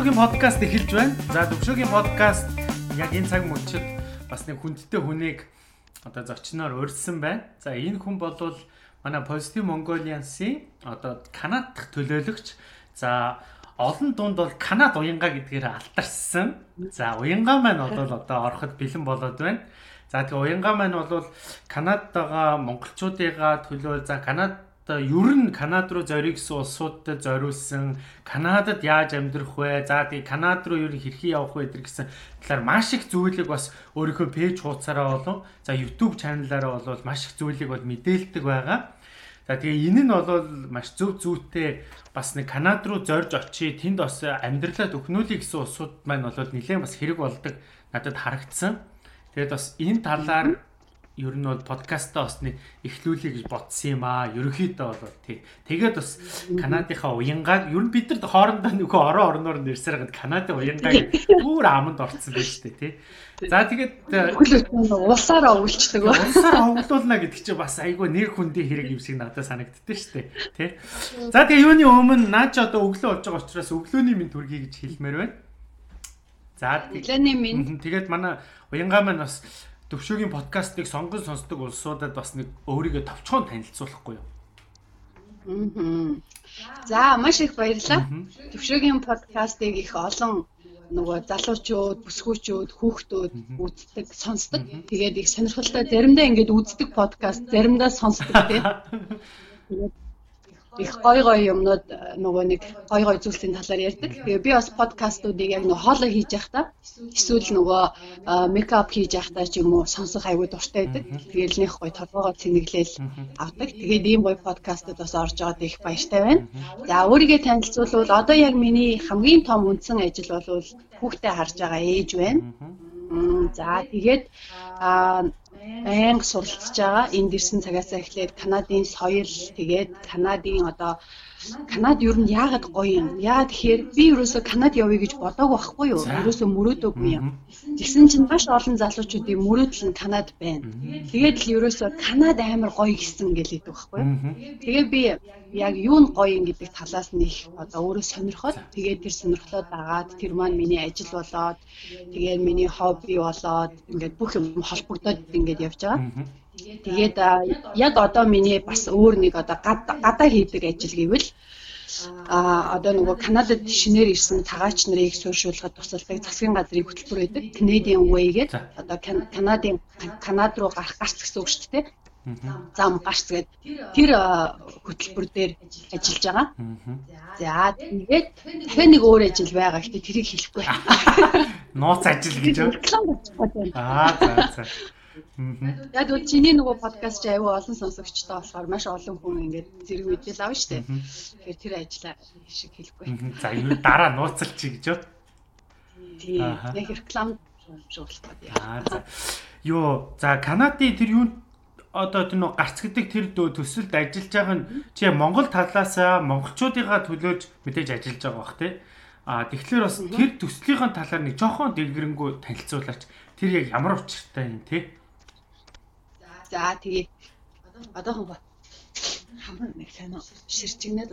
Төвшөөгийн подкаст эхэлж байна. За Төвшөөгийн подкаст яг энэ цаг мөчид бас нэг хүндтэй хүнийг одоо зочноор урьдсан байна. За энэ хүн болвол манай Positive Mongolians-ийн одоо Канад дахь төлөөлөгч. За олон дунд бол Канад уянга гэдгээр алтарсан. За уянга маань бол одоо ороход бэлэн болоод байна. За тэгээ уянга маань бол Канадад байгаа монголчуудыгаа төлөө за Канад одоо ер нь Канад руу зориг гэсэн улсуудад зориулсан Канадад яаж амьдрах вэ? За тэгээ Канад руу ер нь хэрхэн явах вэ гэдэр гэсэн талаар маш их зүйлийг бас өөрийнхөө пэйж хуудасаараа болон за YouTube чаналаараа бол маш их зүйлийг бол мэдээлдэг байгаа. За тэгээ энэ нь бол маш зөв зүйтэй бас нэг Канад руу зорж очие тэнд бас амьдралаа төхнүүлэх гэсэн улсууд маань бол нэлээд бас хэрэг болдог надад харагдсан. Тэгээд бас энэ талаар ер нь бол подкастаа бас нэг эхлүүлэе гэж бодсон юм аа. Ерөнхийдөө бол тий. Тэгээд бас Канадынхаа уянгааг ер нь бид нар хоорондоо нөгөө орон орноор нэрсээр гад Канадын уянгааг бүр аманд орцсон байж тээ тий. За тэгээд улсаараа өвлчдөг. Улсаараа овлуулна гэдэг чинь бас айгүй нэр хүндийн хэрэг юм шиг надад санагддээ дээ. Тий. За тэгээ юуны өмнө наач одоо өглөө болж байгаа учраас өглөөний минь төргий гэж хэлмээр байна. За өглөөний минь. Тэгээд манай уянгаа маань бас төвшөөгийн подкастыг сонгон сонсдог улсуудад бас нэг өөрийгөө товчхон танилцуулахгүй юу? За маш их баярлалаа. Төвшөөгийн подкастыг их олон нөгөө залуучууд, бүсгүүчүүд, хүүхдүүд үздэг, сонсдог. Тэгээд их сонирхолтой заримдаа ингэж үздэг подкаст, заримдаа сонсдог тийм. Тэгээд их гой гой юмнууд э, нөгөө нэг гой гой зүйлсийн талаар ярьдаг. Тэгээ би бас подкастуудыг яг нөгөө хоолой хийж явахдаа эсвэл нөгөө мейкап хийж явахдаа ч юм уу сонсох аягүй дуртай байдаг. Тэгээл нэг гой толгоогоо цэнэглээл авдаг. Тэгээд ийм гой подкастууд бас орж байгаад их баяртай байна. За өөрийгөө танилцуулбал одоо яг миний хамгийн том үндсэн ажил бол хүүхдээ харж байгаа ээж байна. За тэгээд байнга суралцж байгаа. Энд ирсэн цагаас эхлээд Канадын соёл тэгээд Канадын одоо Канад ер нь яагаад гоё юм? Яа тэгэхээр би ерөөсөө Канад явъя гэж бодоагүй байхгүй юу? Ерөөсөө мөрөөдөөгүй юм. Тэгсэн чинь маш олон залуучуудын мөрөөдөл нь Канад байна. Тэгээд л ерөөсөө Канад амар гоё гэсэн гээл идэв байхгүй юу? Тэгээ би яг юу нь гоё юм гэдэг талаас нь их одоо өөрөө сонирхоод тэгээд тэр сонирхлоо дагаад тэр маань миний ажил болоод тэгээд миний хобби болоод ингээд бүх юм холбогдоод ингээд явж байгаа. Тэгээд яг одоо миний бас өөр нэг одоо гадаа хийдэг ажил гэвэл а одоо нөгөө Канадад шинээр ирсэн цагаач нарыг суурьшуулахад тусалдаг засгийн газрын хөтөлбөр байдаг. Canadian Way гэдэг одоо Канадын Канад руу гарах гарц гэсэн үг шүү дээ. Зам гарц гэдэг тэр хөтөлбөр дээр ажиллаж байгаа. За тэгээд дахиад нэг өөр ажил байгаа. Гэтэ тэрийг хэлэхгүй. Нууц ажил гэж. Аа за за. Яг үл чиний нөгөө подкаст чи аюу олон сонсогчтой болохоор маш олон хүн ингээд зэрэг мэдээлэл авна штэ. Тэгэхээр тэр ажлаа шиг хэлэхгүй. За юу дараа нууцлж чи гэж юу? Тийм. Яг реклам гэдэг. Аа за. Юу за Канадын тэр юу одоо тэр нөө гарц гэдэг тэр төсөлд ажиллаж байгаа нь чи Монгол талаасаа монголчуудыгаа төлөөж мэдээж ажиллаж байгаа бах тий. А тэгэхээр бас тэр төслийн талаар нэг жоохон дэлгэрэнгүй танилцуулаач. Тэр яг ямар учиртай юм те? За тэгээ. Одоохон ба хамар нэг сайн ширчгнээд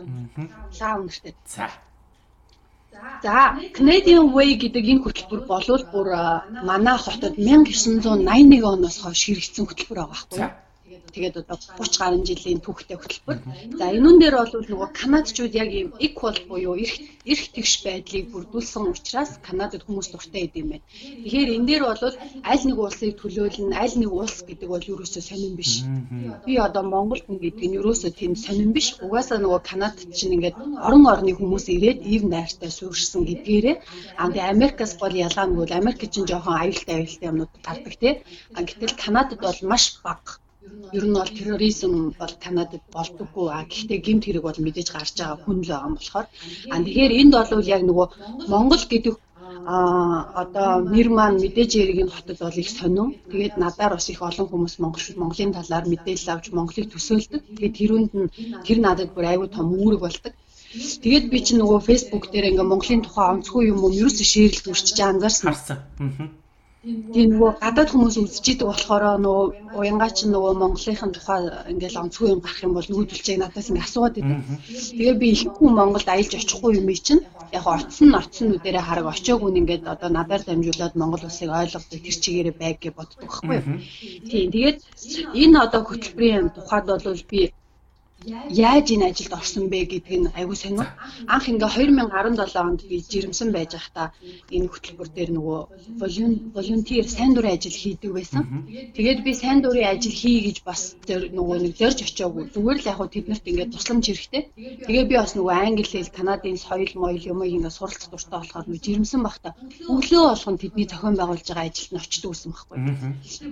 лаа үнэртэй. За. За, Canadian Way гэдэг энэ хөтөлбөр болвол бүр манай хотод 1981 оноос хойш хэрэгжсэн хөтөлбөр байгаа байхгүй юу? Тэгээд одоо 30 гаруй жилийн түүхтэй хөтөлбөр. За энүүн дээр бол нөгөө канадчууд яг ийм equal буюу эрх эрх тэгш байдлыг бүрдүүлсэн учраас Канадад хүмүүс дуртай идэв юм байна. Тэгэхээр энэ дээр бол аль нэг улсыг төлөөлнө, аль нэг улс гэдэг бол ерөөсөө сонирн биш. Би одоо Монголд гэдэг нь ерөөсөө тийм сонирн биш. Угаасаа нөгөө Канадд чинь ингээд орон орны хүмүүс ирээд ив найртай суурьшсан гэдгээрээ аа тэгээ Америкас бол ялгаа нь бол Америк чинь жоохон аюултай аюултай юмнууд гардаг тий. А гэтэл Канадад бол маш бага ер нь бол терроризм бол Канадад болдоггүй а гэхдээ гэмт хэрэг бол мэдээж гарч байгаа хүн л байгаа болохоор а тэгэхээр энд бол яг нөгөө Монгол гэдэг а одоо нэр маань мэдээж эргийн хотод бол их сонин. Тэгээд надаар бас их олон хүмүүс Монгол Монголын талаар мэдээлэл авч Монголыг төсөөлдөг. Тэгээд тэрүүнд нь тэр надад бүр аюу тум үүрэг болдог. Тэгээд би чинь нөгөө фэйсбુક дээр ингээ Монголын тухай онцгүй юм юм ерөөсөө шеэрлж үрчиж анзаарсан. Аа. Тийм нөгөө гадаад хүмүүс үзэж идэг болохоор нөгөө уянгаа ч нөгөө Монголынхын тухай ингээл онцгүй юм гарах юм бол нүүдэлчээг надаас ингэ асууад идэв. Тэгээ би ихэхгүй Монголд аялж очихгүй юм чинь яг оцсон оцсон нүдэрээ хараг очиог үн ингээд одоо надаар дамжуулаад Монгол улсыг ойлгодог тэр чигээрээ байг гэж боддог байхгүй юу. Тийм тэгээд энэ одоо хөтөлбөрийн тухайд бол би яаж энэ ажилд орсон бэ гэдг нь айгүй сонио. Анх ингээ 2017 онд жирэмсэн байж байхдаа энэ хөтөлбөр дээр нөгөө волонтер сайн дурын ажил хийдэг байсан. Тэгээд би сайн дурын ажил хий гэж бас тэр нөгөө нэг зорж очиагүй. Зүгээр л яг хөө тэднэрт ингээ тусламж хэрэгтэй. Тэгээ би бас нөгөө англи хэл, канадын соёл, моёл юм ингээ суралцах дуртай болохоор нөгөө жирэмсэн байхдаа өглөө болгон тэдний зохион байгуулж байгаа ажилд нь очдөг гэсэн байхгүй.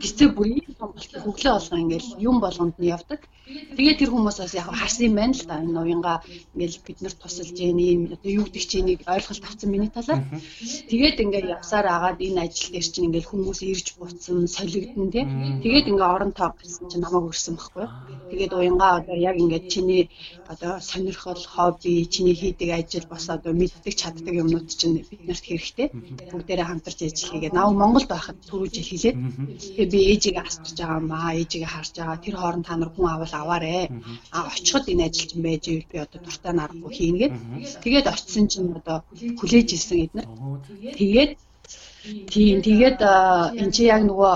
Гэвч бүр ийм том болчих өглөө болгон ингээл юм болгонд нь явдаг. Тэгээд тэр хүмүүс бас яг харсан юм байна л да. Энэ уянга ингээл бид нарт тусалж яа ийм одоо юу гэдэг чинь нэг ойлголт авсан миний талаар. Тэгээд ингээд явсаар агаад энэ ажил дээр чинь ингээл хүмүүс ирж буцсан, солигдсон тий. Тэгээд ингээ орон тоо гэсэн чинь намайг өрсөн байхгүй. Тэгээд уянга одоо яг ингээд чиний одоо сонирхол, хобби, чиний хийдэг ажил бас одоо мэддэг чаддаг юмнууд чинь бид нарт хэрэгтэй. Бүгдээрээ хамтарч ажиллахыг нав Монголд байхад түрүү жил хэлээд. Тэгээд би ээжигээ асууж байгаа юм аа, ээжигээ харж байгаа. Тэр хооронд та нар хүн авал аваарэ. А очиход энэ ажилчин байж ивэл би одоо дуртай нарахгүй хийнгээд тэгээд очисон чинь одоо хүлээж ирсэн эднэр. Тэгээд Тийм тэгээд эн чи яг нөгөө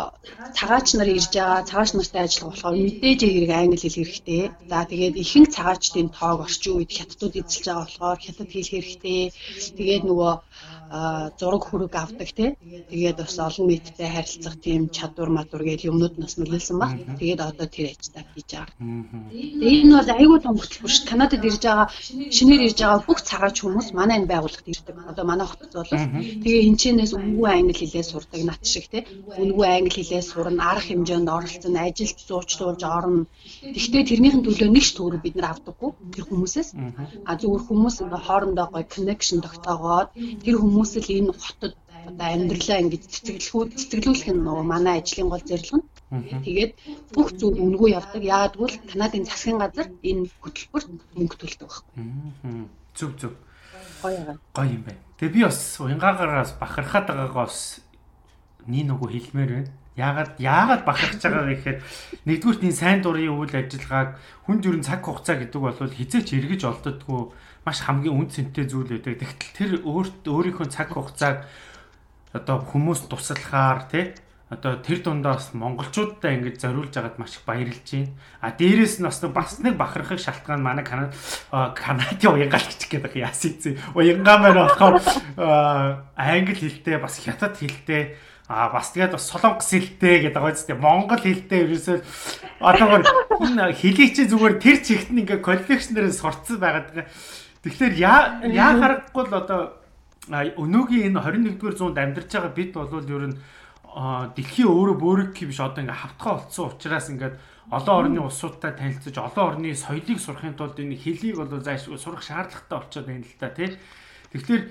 цагаач нар ирж байгаа цагаач нартай ажиллах болохоор мэдээж хэрэг англи хэл хэрэгтэй. За тэгээд ихэнх цагаачдын тоог орчин үед хятадууд эзэлж байгаа болохоор хятад хэл хэрэгтэй. Тэгээд нөгөө зураг хүрэг авдаг тий. Тэгээд бас олон нийттэй харилцах тийм чадвар мадвар гэж юмнууд нас нөлөөлсөн баг. Тэгээд одоо тэр ажлаа хийж байгаа. Энэ бол айгүй том хөтөлбөр ш. Канадад ирж байгаа шинээр ирж байгаа бүх цагаач хүмүүс манай энэ байгууллагт ирдэг. Одоо манай хотод бол тэгээ энэчнээс өнгөө англи хэлээ сурдаг нат шиг тий. Өнгөө англи хэлээ сурна, арга хэмжээнд оролцсон, ажилд зуучлуулж орно. Гэхдээ тэрнийхэн төлөө нэг ч төгрөг бид нар авдаггүй тэр хүмүүсээс. А зүгээр хүмүүс хоорондоо гоё connection тогтоогоод тэр хүмүүс л энэ хотод одоо амьдралаа ингэж цэцэглэхүү цэцэглүүлэх нь нөгөө манай ажлын гол зорилго нь. Тэгээд бүх зүйл өнгөө явдаг. Яагаад гэвэл Канадын засгийн газар энэ хөтөлбөрт мөнгө төлдөг байхгүй. Зүг зүг. Гоё юм. Гоё юм байна. Тэгээ би бас уянгаагаараас бахархаад байгаагаа бас нэг нөгөө хэлмээр байна. Яагаад яагаад бахархаж байгаа гэхээр нэгдүгürt энэ сайн дурын үйл ажиллагааг хүн төрийн цаг хугацаа гэдэг бол хизээч эргэж олддоггүй маш хамгийн үн цэнтэй зүйл байдаг. Тэгтэл тэр өөрт өөрийнхөө цаг хугацааг одоо хүмүүс туслахаар тий одоо тэр дундаа бас монголчуудаа ингэж зориулж агаад маш их баярлж байна. А дээрэс нь бас бас нэг бахархах шалтгаан манай Канада Канадын уянгаалч гэдэг яасан зүй. Уянгаа маань болохоор англи хэлтэй бас хятад хэлтэй А бас тэгээд бас солонгос хэлтэй гэдэг байгаа зү Монгол хэлтэй ерөөсөө одоо энэ хэлийг чи зүгээр тэр чигт нь ингээ коллекшнэрээ сурцсан байгаад. Тэгэхээр яа яа харахгүй л одоо өнөөгийн энэ 21-р зуунд амьдарч байгаа бид бол ер нь дэлхийн өөрөө бөөрөг биш. Одоо ингээ хавтгаа болцсон учраас ингээд олон орны улсуудтай танилцаж олон орны соёлыг сурахын тулд энэ хэлийг бол зааш сурах шаардлагатай болчиход байна л та тий. Тэгэхээр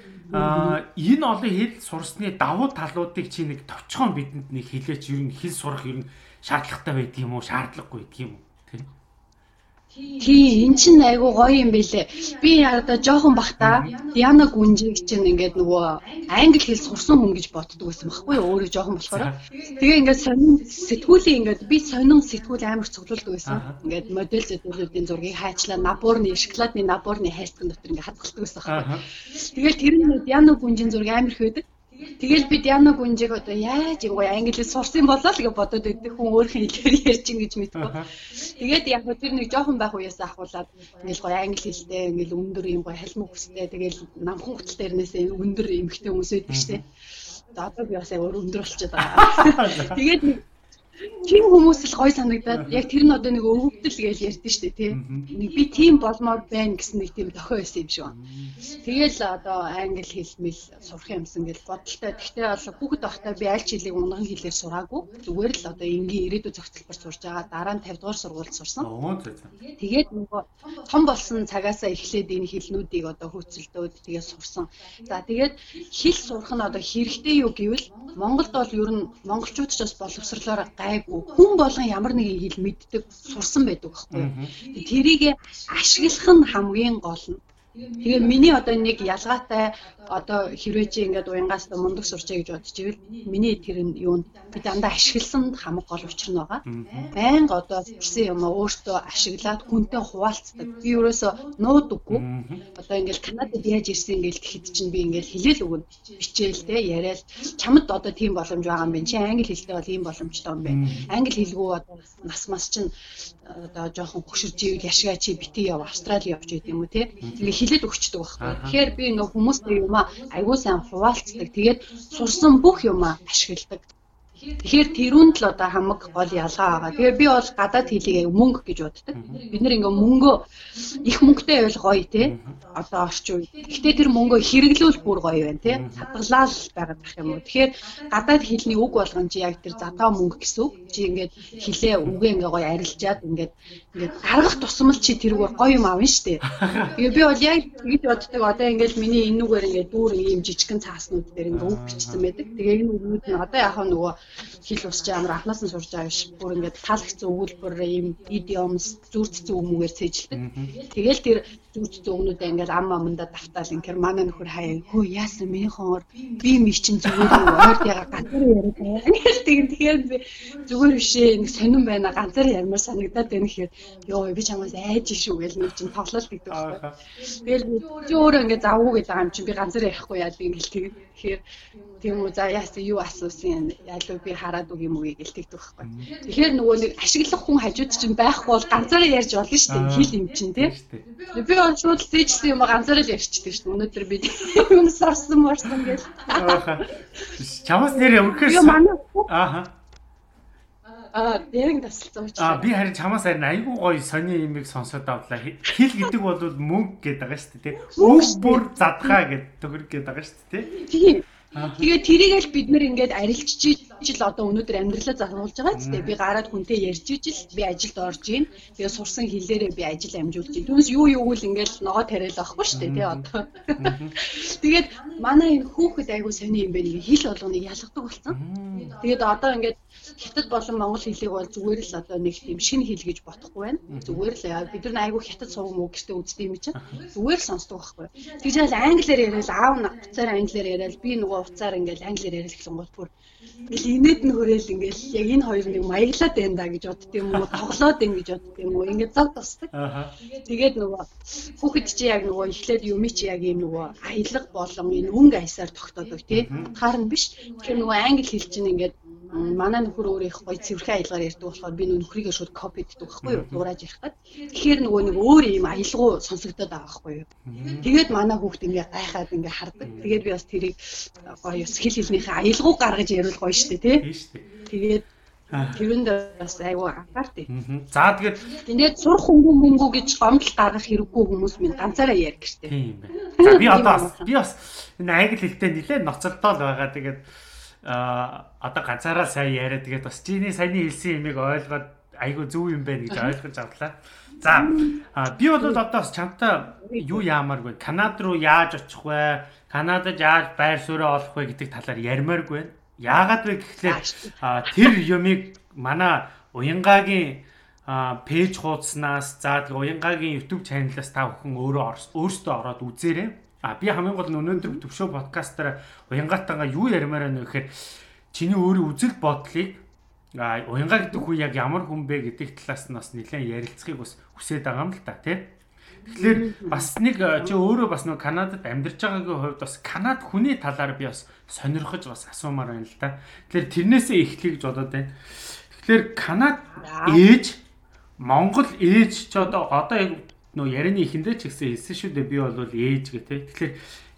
энэ олон хэл сурсны давуу талуудыг чи нэг товчхон бидэнд нэг хэлээч ер нь хэл сурах ер нь шаардлагатай байдаг юм уу шаардлагагүй байдаг юм уу тий. Тий, эн чинь айгу гоё юм бэлээ. Би одоо жоохон бахта Диана Гүнжиг чинь ингээд нөгөө англи хэл сурсан хүн гэж боддог байсан байхгүй юу? Өөрөө жоохон болохоор. Тэгээ ингээд сонин сэтгүүлийн ингээд би сонин сэтгүүл амар цуглуулдаг байсан. Ингээд модель зэдүүлүүдийн зургийг хайчлаа наборны шоколадны наборны хайцсан дотор ингээд хадгалдаг байсан байхгүй. Тэгэл тэр нь Диана Гүнжийн зураг амар их байдаг. Тэгэл би Диана Гүнжиг одоо яаж гоё англи сурсан болоо л гэж бодоод өгдөг хүн өөрийнхөө хэлээр ярьж ин гэж мэдгүй. Тэгээд яг тэр нэг жоохон байх уяас ахуулаад ингээл гоё англи хэлтэй ингээл өндөр юм гоё халмаг хүстэй тэгэл намхан гутал дээрнээс өндөр эмхтэй хүмүүс байдаг штеп. Одоо би бас өөр өндөр болчиход байгаа. Тэгээд тийм хүмүүс л гой санагдаад яг тэр нь одоо нэг өвөгдөл гэж ярьдэн штэ тий. Би тийм болмоор байна гэсэн нэг тийм дохио байсан юм шиг байна. Тэгэл одоо англи хэл мэл сурах юмсан гэж бодолтой. Гэхдээ бол хүүхэд байхдаа би аль ч хэлийг унган хэлээр сураагүй. Зүгээр л одоо энгийн ирээдүйн зохицолбор сурж байгаа. Дараа нь 50 дугаар сургуульд сурсан. Тэгээд нөгөө том болсон цагаасаа эхлээд энэ хэлнүүдийг одоо хөөцөлдөөд тэгээд сурсан. За тэгээд хэл сурах нь одоо хэрэгтэй юу гэвэл Монголд бол ер нь монголчууд ч бас боловсрлоор гайгүй хүн болгон ямар нэгэн хэл мэддэг сурсан байдаг байхгүй. Тэрийг ашиглах нь хамгийн гол нь Тэгээ миний одоо нэг ялгаатай одоо хэрвээ чи ингээд уянгаас мундаг сурчаа гэж бодож ивэл миний тэр нь юу би дандаа ашигласан хамаг гол учир нь байгаа. Байнга одоо сурсан юм өөртөө ашиглаад хүнтэй хуваалцдаг. Би ерөөсө нуудаггүй. Одоо ингээд Канадад яаж ирсэн ингээд гэхэд чинь би ингээд хэлээл өгнө. Бичээл те яриад чамд одоо тийм боломж байгаа юм байна. Чи англи хэлтэй бол ийм боломжтой юм байна. Англи хэлгүй одоо нас мас чинь одоо жоохон хөшөрж ивэл яшгаа чи бити яв Австрали явж байд юм уу те. Тэгээ хилээд өгчдөг байхгүй. Тэгэхээр би нөх хүмүүстэй юм а аягүй сайн хуваалцдаг. Тэгээд сурсан бүх юм а ашигладаг. Тэгэхээр тэрүүнд л одоо хамаг гол ялгаа байгаа. Тэгээ би бол гадаад хэлийг мөнгө гэж боддог. Бид нэр ингээ мөнгөө их мөнгөтэй байвал гоё те. Одоо орчин үед. Гэхдээ тэр мөнгөө хэрэглүүл бүр гоё байна те. Хадгалаад байгаад байх юм уу. Тэгэхээр гадаад хэлний үг болгон чи яг тэр задгаа мөнгө гэсэн үг. Чи ингээд хэлээ үгээ ингээ гоё арилжаад ингээд ингээд гаргах тусмал чи тэрүүгээр гоё юм аавна штэ. Тэгээ би бол яг тэгж боддог. Одоо ингээд миний энэ үгээр ингээд дүүр ийм жижигхэн цааснууд дээр ингээ үг бичсэн байдаг. Тэгээ энэ үгүүд нь одоо яг нөгөө хэл ус чи амар анханаас нь сурж байгаа биш. Бүр ингээд таалагдсан өгүүлбэр ийм idioms зүрцсэн үгмээр цэжилдэг. Тэгэл тэр зүрцсэн өгнүүдээ ингээд ам аманда давтаал. Инкер манай нөхөр хаяа хөө яасан миний хонор би ми чин зүгээр ойрд яга ганцаар яриад байна. Ингээд тийм тэгэхээр би зүгээр бишээ нэг сонирн байна. Ганцаар ярмаар санагдаад байна гэхээр ёо би чамаас айж шүү гэл нэг чин тоглолт гэдэг. Тэгэл би өөрөө ингээд завгүй гэдэг юм чинь би ганцаар ярихгүй яа би ингээд тэгэхээр тийм үү за яасан юу асуусан ялуу би хараад үг юм уу гэж тэгдэг байхгүй. Тэгэхээр нөгөө нэг ашиглах хүн хажууд чинь байхгүй бол ганцаараа ярьж болно шүү дээ. Хил юм чинь тийм. Би бол шууд зээжсэн юм ганцаараа л ярьчихдээ шүү дээ. Өнөөдөр би юм сарсан морсон гэж. Чамаас нэр өвөхөөс. Ааха. Аа, дэрэг тасалсан учраас. Аа, би харин чамаас харин айгүй гоё сони юмыг сонсоод авлаа. Хил гэдэг бол мөнгө гэдэг байгаа шүү дээ. Өг бүр задхаа гэдэг төгрөг гэдэг байгаа шүү дээ, тийм. Тэгээ тэрийг л бид нэр ингээд арилжиж ижил одоо өнөөдөр амьдралаа зарвуулж байгаа ч тийм би гараад хүнтэй ярьж ижил би ажилд орж ийн. Тэгээ сурсан хэлээрээ би ажил амжуулж ийн. Түүнээс юу юу л ингээд ногоо тариал авахгүй шүү дээ тий одоо. Тэгээд манай энэ хүүхэд айгуу сони юм байна. Хэл болгоныг ялгадаг болсон. Тэгээд одоо ингээд хятад болон монгол хэлийг бол зүгээр л одоо нэг тийм шинэ хэл гэж бодохгүй байна. Зүгээр л бид нар айгуу хятад сууг муу гэжтэй үздэг юм чинь. Зүгээр л сонсдог байхгүй. Тэгж яал англиар яриад аав нацаар англиар яриад би нөгөө уцаар ингээл англиар яриад эхлэн гол бүр ингээл инээд нь хөрөөл ингээл яг энэ хоёр нэг маяглаад байна да гэж бодд юм уу тоглоод байна гэж бодд юм уу ингээд зог тусдаг. Тэгээд нөгөө хүүхэд чи яг нөгөө эхлээд юм чи яг юм нөгөө аялга болон энэ өнгө аясаар тогтоодог тий. Утгаар нь биш. Тэгэхээр нөгөө англи хэл чинь ингээд манай нөхөр өөр их гоё цэвэрхэн аялгаар ярьдаг болохоор би нөхрийгээ шууд копи хийдэг байхгүй юу? Дуурайж ярихад. Тэгэхээр нөгөө нэг өөр юм аялгуу сонсогдоод байгаа байхгүй юу? Тэгээд манай хүүхд ингээ гайхаад ингээ хардаг. Тэгээд би бас тэрийг гоё хэл хэлнийхээ аялгуу гаргаж яриул гоё штэ тий. Тэгээд Тэрэн дээр бас айгүй анхаард. За тэгээд тэгээд сурах хөнгөн мөнгө гэж гомдол гаргах хэрэггүй хүмүүс минь ганцаараа ярь гэртээ. Тийм байна. За би одоо бас би бас энэ англи хэлтэй нэлээд ноцолтол байгаа. Тэгээд а одоо ганцаараа сайн яриа тэгээд бас чиний саяны хэлсэн юмыг ойлгоод айгүй зөв юм байна гэж ойлгож авлаа. За би бол одоо бас чамтай юу яамааргүй Канад руу яаж очих вэ? Канадад яаж байр суурь олох вэ гэдэг талаар ярмааргүй байна. Яагаад вэ гэхлээр тэр юмыг манай уянгагийн пэйж хуудаснаас за тэгээ уянгагийн YouTube чаналаас та бүхэн өөрөө өөрсдөө ороод үзээрэй А би хамгийн гол нь өнөөдөр төвшөө подкастаар уянгатангаа юу ярмаар байна вэ гэхээр чиний өөрийн үзэл бодлыг а уянга гэдэг хүн яг ямар хүн бэ гэдэг талаас нь бас нэлээд ярилцахыг бас хүсээд байгаа юм л та тий. Тэгэхээр бас нэг чи өөрөө бас нэг Канадад амьдарч байгаагийн хувьд бас Канад хүний талаар би бас сонирхож бас асуумаар байна л та. Тэгэхээр тэрнээсээ эхлэе гэж бодоод байна. Тэгэхээр Канад ээж Монгол ээж ч одоо одоо яг нөө ярианы ихэндээ ч гэсэн хэлсэн шүү дээ би бол ээж гэ тэ. Тэгэхээр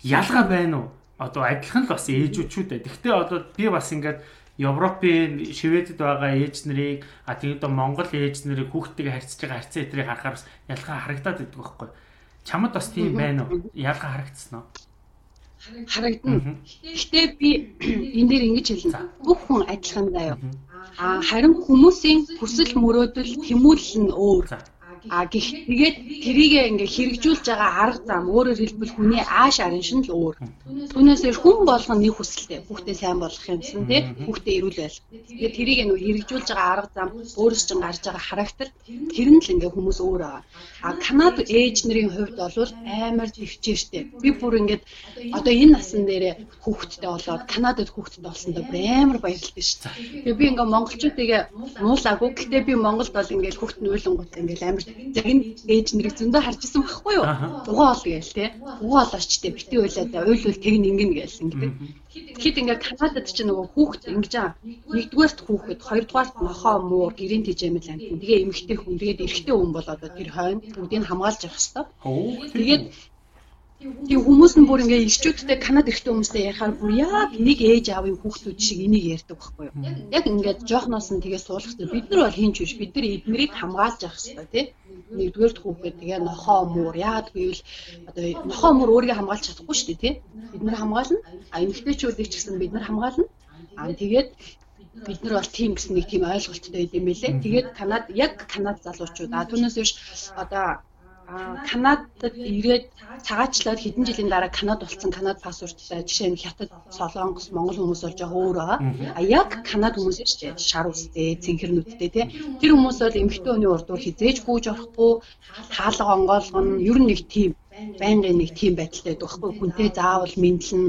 ялгаа байна уу? Одоо адилхан л бас ээжүүд шүү дээ. Гэхдээ одоо би бас ингээд Европын Шведэд байгаа ээж нарыг а тэгээд Монгол ээж нарыг хүүхдтэйгээ харьцаж байгаа харьцаа эдрийг харахаар бас ялгаа харагдаад байдаг байхгүй. Чамд бас тийм байна уу? Ялгаа харагдсан уу? харагдана. Гэхдээ би энэ дээр ингэж хэлнэ. Бүх хүн адилхан заяа. А харин хүмүүсийн хүсэл мөрөөдөл тэмүүлэл нь өөр. А гих тэгээд тэрийг ингээ хэрэгжүүлж байгаа арга зам өөрөөр хэлбэл хүний ааш арын шин л өөр. Түүнээс хүн болгон нэг хүсэлтэй хүүхдээ сайн болгох юмсан тий хүүхдээ эрүүл байл. Тэгээд тэрийг нөө хэрэгжүүлж байгаа арга зам өөрөөс чинь гарч байгаа характер тэр нь л ингээ хүмүүс өөр байгаа. А Канад ээж нарын хувьд бол амар төвчээртэй. Би бүр ингээд одоо энэ насан дээр хүүхэдтэй болоод Канадад хүүхэдтэй болсондоо амар баярлалтай шүү. Тэгээ би ингээ монголчуудыг нуулаагүй. Гэтэ би Монголд бол ингээл хүүхд нь уйлангууд ингээл амар загин ээж нэрийг зөндөө харж исэн байхгүй юу? Угаа ол гээл те. Угаа олооч те бити уйлаад уйлвал тэг нэгэн гээл ингэдэг. Тэгэхэд ингээд Канадад ч нөгөө хүүхд ингэж байгаа. Нэгдүгээрт хүүхэд, хоёрдугаарт нохоо муур, гэрийн тэжээмэл амтэн. Тэгээ эмэгтэй хүн, тэгээд эрэгтэй хүн бол одоо тэр хойно бүгдийг хамгаалж явах хэрэгтэй. Тэгээд Тийм хүмүүс нь бүр ингээ ирчүүдтэй Канад эрхтэй хүмүүстэй ярихаар бүр яг нэг ээж аавын хүүхдүүд шиг энийг ярьдаг байхгүй юу. Яг ингээд жоохноос нь тэгээ суулгахтай бид нар бол хинч биш бид нар эднэрийг хамгаалж явах хэрэгтэй тий. Нэгдүгээр хүүхэд тэгээ нохоо муур яад гэвэл одоо нохоо муур өөрийгөө хамгаалж чадахгүй шүү дээ тий. Бид нар хамгаална. А эмэгтэйчүүдийг ч гэсэн бид нар хамгаална. А тэгээд бид нар бол тийм гэсэн нэг тийм ойлголттой байд юм байлээ. Тэгээд Канад яг Канад залуучууд а түүнээс биш одоо Канадад ирээд цагаачлаад хэдэн жилийн дараа Канад болсон Канад паспорттай жишээ нь Хятад, Солонгос, Монгол хүмүүс болж байгаа өөр байгаа. А яг Канад хүмүүс ч шар үстэй, цэнхэрнүүдтэй тий. Тэр хүмүүс бол эмэгтэй хүний урд дур хизээж гүйж орохгүй, хаалга онгоолгоно, ер нь нэг тийм байнгын нэг тийм байдалтай байдаг байхгүй хүнтэй заавал мэдлэн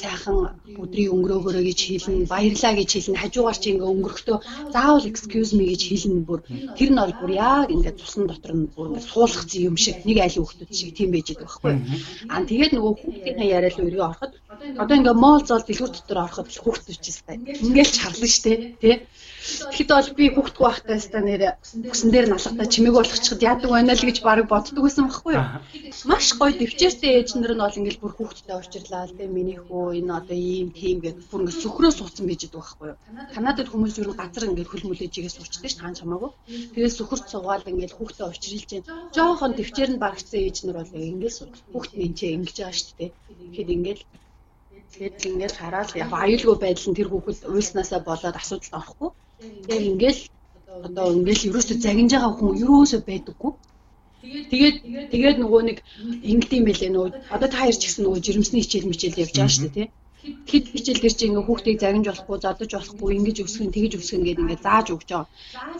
сайхан өдрийн өнгөрөөгөрөө гэж хэлнэ баярлаа гэж хэлнэ хажуугаар чи ингээ өнгөрөхдөө заавал excuse me гэж хэлнэ бүр. Тэр нь бүр яг ингээ цусан дотор нь бүр ингээ суулгацсан юм шиг нэг айлын хүмүүс шиг тийм байж байгаа байхгүй. Аа тэгээд нөгөө хүүхдийн яриа л өргөө ороход одоо ингээ моол зол дэлгүүр дотор ороход хүүхд төчтэй ингээл чарлаа штэ тий. Тэгэхэд бол би хүүхдгүй байхдаа ста нэр бүсэн дээр налгатаа чимээг болгочиход яадаг байна л гэж баг боддог байсан байхгүй юу. Маш гоё дэвчээртэй ээж нар нь бол ингээл бүр хүүхдтэй уулзлаа л дээ миний хөө энэ одоо ийм тийм гэж бүр ингээд сөхрөө суудсан байж байгаа байхгүй юу. Канадад хүмүүс ер нь газар ингээд хөл мүлээж игээ суучдаг ш таан чамаагүй. Тэгээд сөхөрт цугаал ингээд хүүхдтэй уулзрилж जैन. Жохон дэвчээр нь барагцсан ээж нар бол ингээд сууж. Хүүхд минь чи ингэж байгаа шүү дээ. Тэгэхэд ингээд тэгээд ингээд хараад яг аюулгүй байдал нь тэр хүүхэд уйлснаасаа болоод асуудалд орохгүй. Яг ингээл одоо ингээл ерөөсөө загинж байгаа хүн ерөөсөө байдаггүй. Тэгээд тэгээд нөгөө нэг ингэдэм байлээ нөгөө одоо та ч гэсэн нөгөө жирэмсний хичээл мичээл явж байгаа шүү дээ тий. Хэд хичээл дээр чи ингээ хүүхдийг загинж болохгүй, зодож болохгүй, ингэж өсгөн, тэгэж өсгөн гэдэг ингээ зааж өгч байгаа.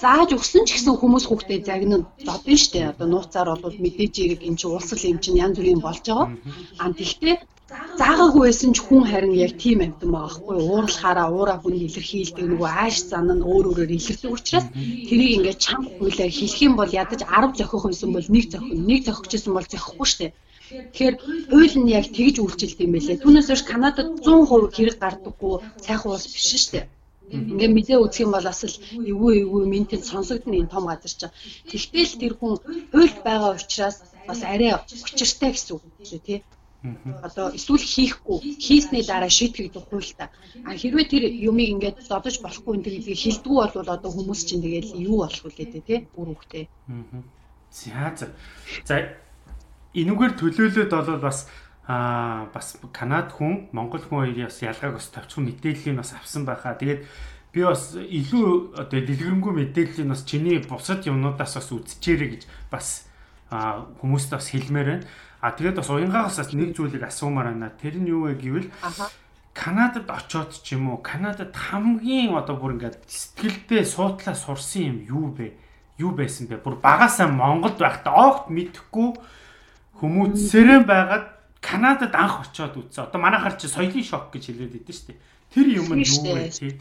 Зааж өгсөн ч гэсэн хүмүүс хүүхдээ загнана зодно шүү дээ. Одоо нууцаар бол мэдээж ирэг эн чинь улсал юм чинь янз бүрийн болж байгаа. А тэгтээ заагаагүй байсан ч хүн харин яг тийм амтан байгаа хгүй уурлахаараа уураа хүн илэрхийлдэг нөгөө ааш зан нь өөр өөрөөр илэрдэг учраас тэрийг ингээд чанга хуулаар хэлэх юм бол ядаж 10 зохих байсан бол нэг зохино нэг зохихжсэн бол зохихгүй штэ Тэгэхээр хууль нь яг тэгж үйлчилдэг юм байлээ. Түүнээс биш Канадад 100% хэрэг гардаггүй сайхан улс биш дээ. Ингээ мэдээ үзэх юм бол бас л эвгүй эвгүй минтэнд сонсогдно энэ том газар чинь. Тэгтэл тэр хүн хуульд байгаа учраас бас арай учиртай гэсэн үг шүү тий. Одоо эсвэл хийхгүй хийсний дараа шийтгэх хуультай. А хэрвээ тэр юмыг ингээд зодож болохгүй энэ гэдгийг хилдэггүй бол одоо хүмүүс чинь тэгээд юу болох вэ тий бүр үхтэй. За за. За энүүгээр төлөөлөд бол бас аа бас Канад хүн, Монгол хүн хоёрын бас ялгааг бас товчхон мэдээллийг бас авсан байхаа. Тэгээд би бас илүү одоо дэлгэрэнгүй мэдээллийг бас чиний бусад юмнуудаас бас үзчихээрэй гэж бас хүмүүст бас хэлмээр байна. А тэгээд бас уянгаагаас бас нэг зүйлийг асуумаар байна. Тэр нь юу вэ гэвэл Канадад очоод ч юм уу Канадад хамгийн одоо бүр ингээд сэтгэлдээ суудлаа сурсан юм юу бэ? Юу байсан бэ? Бүр багасаа Монголд байхдаа огт мэдхгүй хүмүүс сэрэн байгаад Канадад анх очоод үзсэн. Одоо манайхаар чи соёлын шок гэж хэлээд байдсан шүү дээ. Тэр юм нь юу вэ?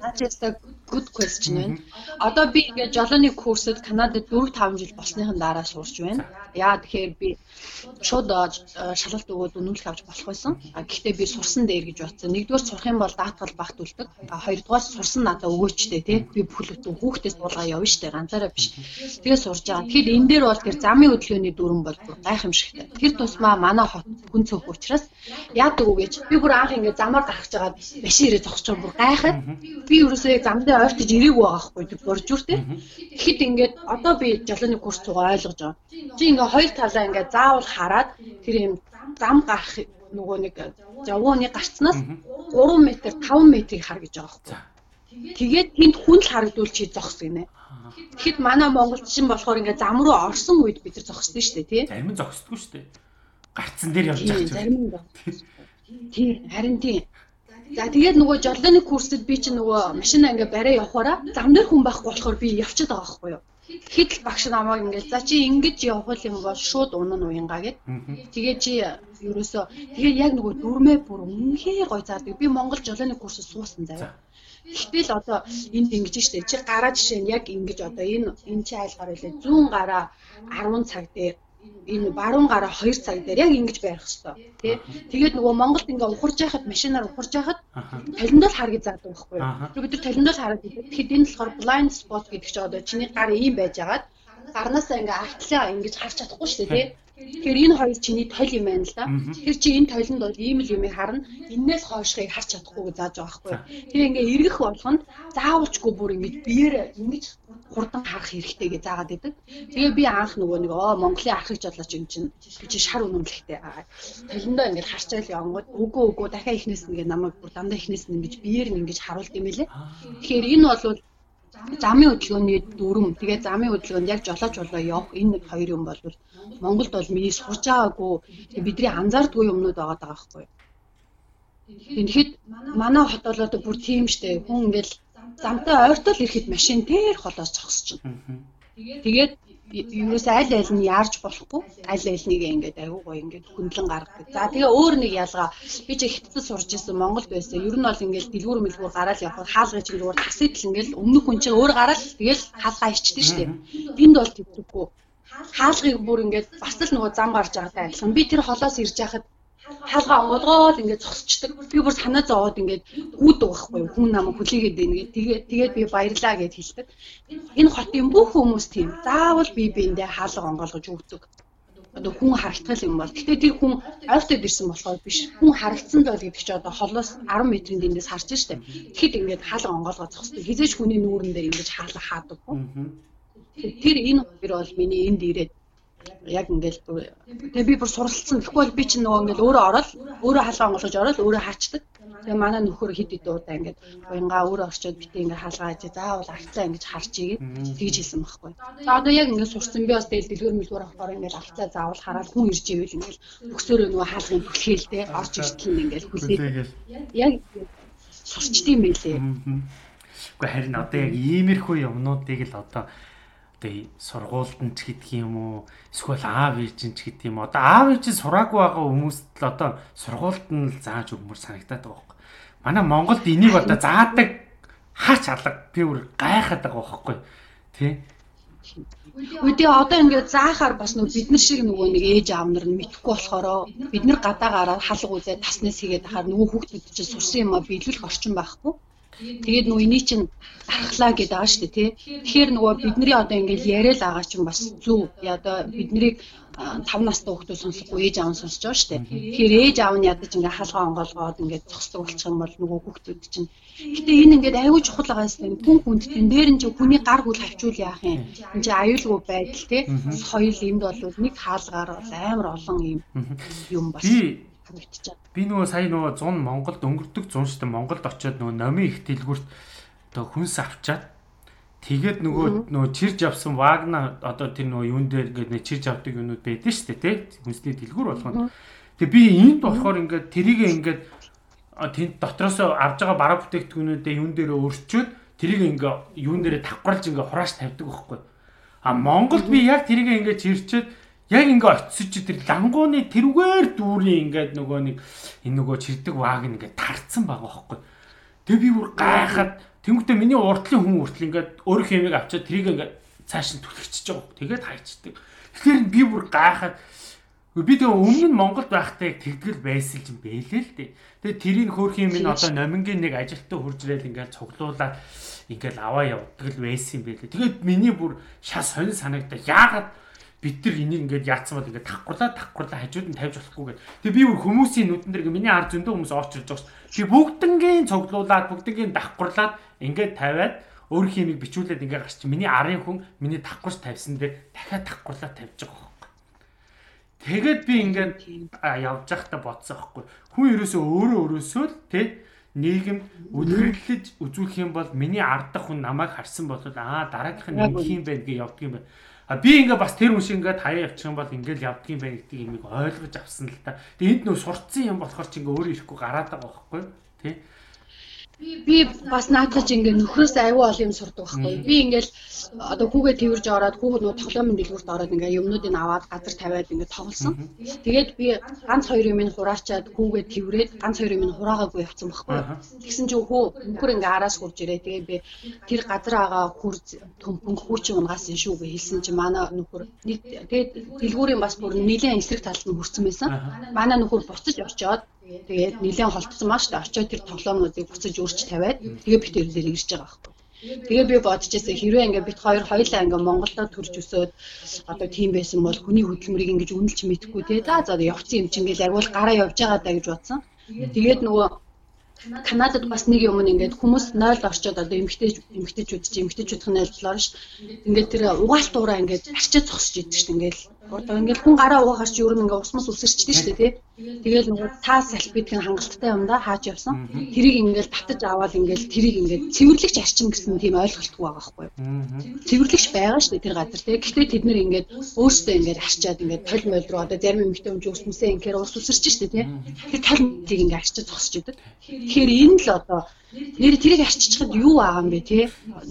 Наачаасаа good question байна. Одоо би ингээд жолооны курсэд Канадад 4 5 жил болсныхан дараа сурч байна. Яа тэгэхээр би шууд шалгалт өгөөд үнэмлэх авч болох байсан. А гэхдээ би сурсан дээр гэж бодсон. Нэгдүгээр сурах юм бол даатгал багт үлдэг. А хоёрдугаар сурсан надаа өгөөчтэй тий. Би бүхэл бүтэн хүүхдээс дуулгаа явна штэ ганцаараа биш. Тэгээ сурж байгаа. Тэгэхээр энэ дээр бол тэр замын хөдөлгөөний дүрэн бол гайхамшигтай. Тэр тусмаа манай хот хүн цөөх учраас яадаг уу гэж би бүр анх ингээд замаар гарах гэж байгаа машин ирээ зогсож байгаа бүр гайхаад би ерөөсөө замдаа ойртож ирээгүй байгаа хгүй тэр боржүүртэй. Тэгэхэд ингээд одоо би жолооны курс цугаа ойлгож байгаа. Чи ингээд хоёр талаа ингээд заавал хараад тэр юм зам гарах нөгөө нэг жавууны гарцнаас 3 м 5 м-ийг хар гэж байгаа хгүй. Тэгээд тэнд хүн л харагдвал чи зогс гинэ. Тэгэхэд манай монголчин болохоор ингээд зам руу орсон үед бид нар зогссон шүү дээ тий. Зарим нь зогсдгүй шүү дээ. Гарцсан дээр явж байгаа ч. Зарим нь. Тий, харин тий. За тэгээд нөгөө жолооны курсэд би чинь нөгөө машина ингээ барай явахаараа зам дээр хүн байхгүй болохоор би явчихад байгаа байхгүй юу. Тэгэхэд л багш намайг ингээ за чи ингэж явах юм бол шууд унана уянгаа гэд. Тэгээд чи ерөөсөө тэгээд яг нөгөө дүрмээ бүр үнэхээр гой заадаг. Би Монгол жолооны курсэд суусан заяа. Гэтэл одоо энд ингэж штэ чи гараа жишээ нь яг ингэж одоо энэ энэ чи айлгаар хэлээ 100 гараа 10 цаг дээр энэ баруун гараа 2 цаг дээр яг ингэж барих хэрэгтэй тий. Тэгээд нөгөө Монголд ингээ ухарж яхад машинаар ухарж яхад талиндаа хар гэж заадаг байхгүй юу? Тэр бид нар талиндаа хараад тэгэхэд энэ болохоор blind spot гэдэг чинь одоо чиний гар ийм байж агаад гарнаасаа ингээ агтлаа ингэж харж чадахгүй шүү дээ тий Тэгэхээр энэ хоёр чиний тойл юм байна л да. Тэгэхээр чи энэ тойлонд бол ийм л юм харна. Иннээс хойшхыг харж чадахгүй гэж зааж байгаа байхгүй. Тэгээ ингээ эргэх болгонд заавалчгүй бүр ингэж биеэр ингэж хурдан харах хэрэгтэй гэж заагаад идэг. Тэгээ би анх нөгөө нэг оо Монголын архыг жолооч юм чинь чи шар үнэмлэхтэй. Толиндоо ингээд харчаал явангууд үгүй үгүй дахиад ихнээс ингээд намайг бүр дандаа ихнээс нь ингэж биеэр нь ингэж харуулд юм байлээ. Тэгэхээр энэ бол замын хөдөлгөөний дүрм тэгээ замын хөдөлгөөнд яг жолооч болоо явах энэ нэг хоёр юм бол Монголд бол миний сурч байгаагүй бидний анзаардгүй юмнууд байгаа даа байхгүй. Тэгэхээр манай хот бол одоо бүр тийм штэ хүн ингээл замтай ойртол ирэхэд машин тэр холоос зогсчихно. Тэгээд юус аль аль нь яарч болохгүй аль аль нэг ингээд аюу гоо ингээд хөндлөн гаргадаг. За тэгээ өөр нэг ялгаа би ч хятадд сурж исэн Монголд байсан. Ер нь бол ингээд дэлгүүр мэлгүүр гараал явхад хаалгаж зүгээр тасэдл ингээд өмнөх хүн чинь өөр гараал тэгэл хаалгаа ичдэг штеп. Энд бол тэгдэггүй. Хаалгыг бүр ингээд бас л нөгөө зам гарч байгаатай адилхан. Би тэр холоос ирж яхад хаалга онгодгоод ингээд зогсчдаг. Би бүр санаа зовоод ингээд гүйдэг байхгүй хүн намайг хүлээгээд байна гэдэг. Тэгээд тэгээд би баярлаа гэд хэлдэг. Энэ хотын бүх хүмүүс тийм. Заавал би биэндээ хаалга онгоолгож өгдөг. Одоо хүн харагдтал юм бол. Гэтэ тэр хүн ойртод ирсэн болохоор биш. Хүн харагдсан л гэдэг чи одоо холоос 10 метрийн дэндээс харж штэ. Тэгэхэд ингээд хаалга онгоолгож зогсдог. Хизээч хүний нүүрэндээ ингэж хаалга хаадаг. Тэр энэ хоёр бол миний энд ирээд яг ингээл тэгээ би бүр суралцсан. Бол би чинь нөгөө ингээл өөрөө ороод өөрөө хаалгаа онгоолгож ороод өөрөө хаачдаг. Тэгээ манай нөхөр хэд хэд удаа ингээд уянгаа өөрөө орчоод битээ ингээд хаалгаа хийж заавал агцаа ингэж харж игээд тэгж хэлсэн байхгүй. За одоо яг ингээд сурсан би бас тэгэл дэлгүүр мэлгүүр авахаар ингээд агцаа заавал хараад хүн ирж ивэл ингээд өксөөрөө нөгөө хаалгыг хүлхээл тэ орж иртэл ингээд хүлээ. Яг сурчдсан байлээ. Гэхдээ харин одоо яг иймэрхүү юмнуудыг л одоо одоо сургуульд ч гэдэг юм уу? Эсвэл аав ээж ч гэдэг юм одоо аав ээж сураагүй байгаа хүмүүст л одоо сургуульд нь л зааж өгмөр санагдаад байгаа байхгүй манай Монголд энийг одоо заадаг хаач алга би бүр гайхаад байгаа байхгүй тий Үгүй одоо ингээд заахаар бас нөгөө бид нар шиг нөгөө нэг ээж аав нар нь мэдхгүй болохоор бид нар гадаагаараа халга үзээ таснаас хийгээд ахаар нөгөө хүүхдүүд чинь сурсан юм а биелүүлэх орчин байхгүй. Тэгээд нөгөө энийг чинь дархлаа гэдэг байгаа шүү дээ тий. Тэгэхээр нөгөө бидний одоо ингээд яриад байгаа чинь бас зөв. Одоо биднийг 5 настай хүүхдүүд сонсохгүй ээж аав нь сонсож байгаа шүү дээ. Тэгэхээр ээж аав нь ядаж ингээд хаалгаа онгоолгоод ингээд цогцлог болчих юм бол нөгөө хүүхдүүд чинь Гэтэ энэ ингээд аюу чухал байгаа юм. Хүн хүнд тэн дээр нь чи хүний гар хүл хавчуул яах юм. Энд чи аюулгүй байдал тий. Соёл энд бол нэг хаалгаар бол амар олон юм юм бас санагдчихад. Би нөгөө сая нөгөө 100 Монголд өнгөрдөг 100 штэ Монголд очиод нөгөө номын их дэлгүүрт одоо хүнс авчаад тэгээд нөгөө нөгөө чирж авсан вагна одоо тэр нөгөө юун дээр ингээд нэг чирж авдаг юмнууд байдаг штэ тий хүнсний дэлгүүр болгоно. Тэгээ би энд болохоор ингээд тэрийг ингээд тэнд дотроос авж байгаа бараа бүтээгдэхүүнүүдээ юун дээр өрчөөд тэрийг ингээ юун дээр давхарлж ингээ хурааш тавьдаг байхгүй. А Монголд би яг тэрийг ингээ чирчээд яг ингээ очиж тэр лангууны тэрвгээр дүүрийн ингээд нөгөө нэг энэ нөгөө чирдэг ваг ингээ тарцсан байгаа байхгүй. Тэгээ би бүр гайхаад тэнгуүтэ миний уртлын хүн хүртэл ингээд өөр хэмиг авчаад тэрийг ингээ цааш нь түлхчихэж байгаа. Тэгээд хайчдаг. Тэгэхээр би бүр гайхаад би тэгээ өмнө нь Монголд байхдаа тэгдгэл байсан юм бэлээ л дээ. Тэгээ тэрийг хөөрхийн минь одоо номингийн нэг ажилтаа хурж ирэл ингээд цуглуулаад ингээд аваа явдаг л байсан юм бэлээ. Тэгээд миний бүр шас сонь санагдаа. Яагаад бид нар энийг ингээд яатсан бол ингээд давхарлаа давхарлаа хажууд нь тавьж болохгүй гэдэг. Тэгээ би бүр хүмүүсийн нүдэн дээр миний ард зөндөө хүмүүс оочрж байгаа ш. Би бүгднгийн цуглуулад бүгднгийн давхарлаад ингээд тавиад өөрийнхөө юмыг бичүүлээд ингээд гарч миний арын хүн миний давхарч тавьсан дээр дахиад давхарлаа тавьж байгаа байхгүй. Тэгээд би ингээд явж байхдаа бодсон байхгүй. Хүн ерөөсөө өөрөө өөрөөсөө л тий нийгэм үдгэрлэж үзүүлэх юм бол миний ардах хүн намайг харсан бол аа дараагийнх нь ингэх юм байна гэж явдаг юм байна. А би ингээ бас тэр хүн шиг ингээ хаяа явчих юм бол ингээл явдаг юм байна гэдгийг имийг ойлгож авсан л та. Тэгээ энд нөө сурцсан юм болохоор чи ингээ өөрөө ирэхгүй гараад байгаа байхгүй тий би бас наадах чи ингээ нөхрөөс аюу ол юм сурдаг байхгүй. Би ингээл одоо хүүгээ тэрж ороод хүүхэд нөө тоглоомын дэлгүүрт ороод ингээ юмнуудыг аваад газар тавиад ингээ тоглосон. Тэгээд би ганц хоёр юм ин хураачаад хүүгээ тэрээд ганц хоёр юм ин хураагаагүй явцсан байхгүй. Тэгсэн чи хүү нөхөр ингээ араас хурж ирээ. Тэгээд би тэр газар агаа хүр төмпөн хүүчин унгаасан шүү гэж хэлсэн чи манай нөхөр нэг тэгээд дэлгүүрийн бас бүр нэгэн эсрэг талд нь хүрсэн байсан. Манай нөхөр буцаж очиод Тэгээд нэлээд холтсон маа шүү дээ. Очоод тэр тоглоомнуудыг буцаж өөрч тавиад тэгээ бит ирэлээр ирж байгаа байхгүй. Тэгээ би бодчихсон хэрвээ ингээ бит хоёр хоёлаа ингээ Монголдо төрж өсөөд одоо тийм байсан бол хүний хөдөлмөрийг ингэж үнэлж мэдэхгүй те. За за явцсан юм чинь ингээл яг л гараа явж байгаа даа гэж бодсон. Тэгээд нөгөө Канадад бас нэг юм ингээд хүмүүс 0-д орчоод одоо эмгтэй эмгтэйчүүд чи эмгтэйчүүдийн айлтлаар ш. Ингээд тэр угаалтуураа ингээд арчиж зогсож идэв ш. Ингээд одоо ингээд хүн гараа угаагаарч юу нэг ингээд усмас үсэрчдээ ш. Тэ. Тэгэл нөгөө цаас салбитын хангалттай юм да хааж явсан. Тэрийг ингээд татаж аваад ингээд тэрийг ингээд цэвэрлэгч арчин гэсэн тийм ойлголтгүй байгаа байхгүй юу. Цэвэрлэгч байгаа ш. Тэр газар тэ. Гэхдээ тэд нэр ингээд өөрсдөө ингээд арчаад ингээд толь мойл руу одоо зарим эмгтэй өмж усмасээ ингээд ус үсэрч ш. Тэ. Тэр толь ингээд арчиж зогсож идэв. Тэгэхээр энэ л одоо нэр тэрийг арччихад юу байгаа юм бэ те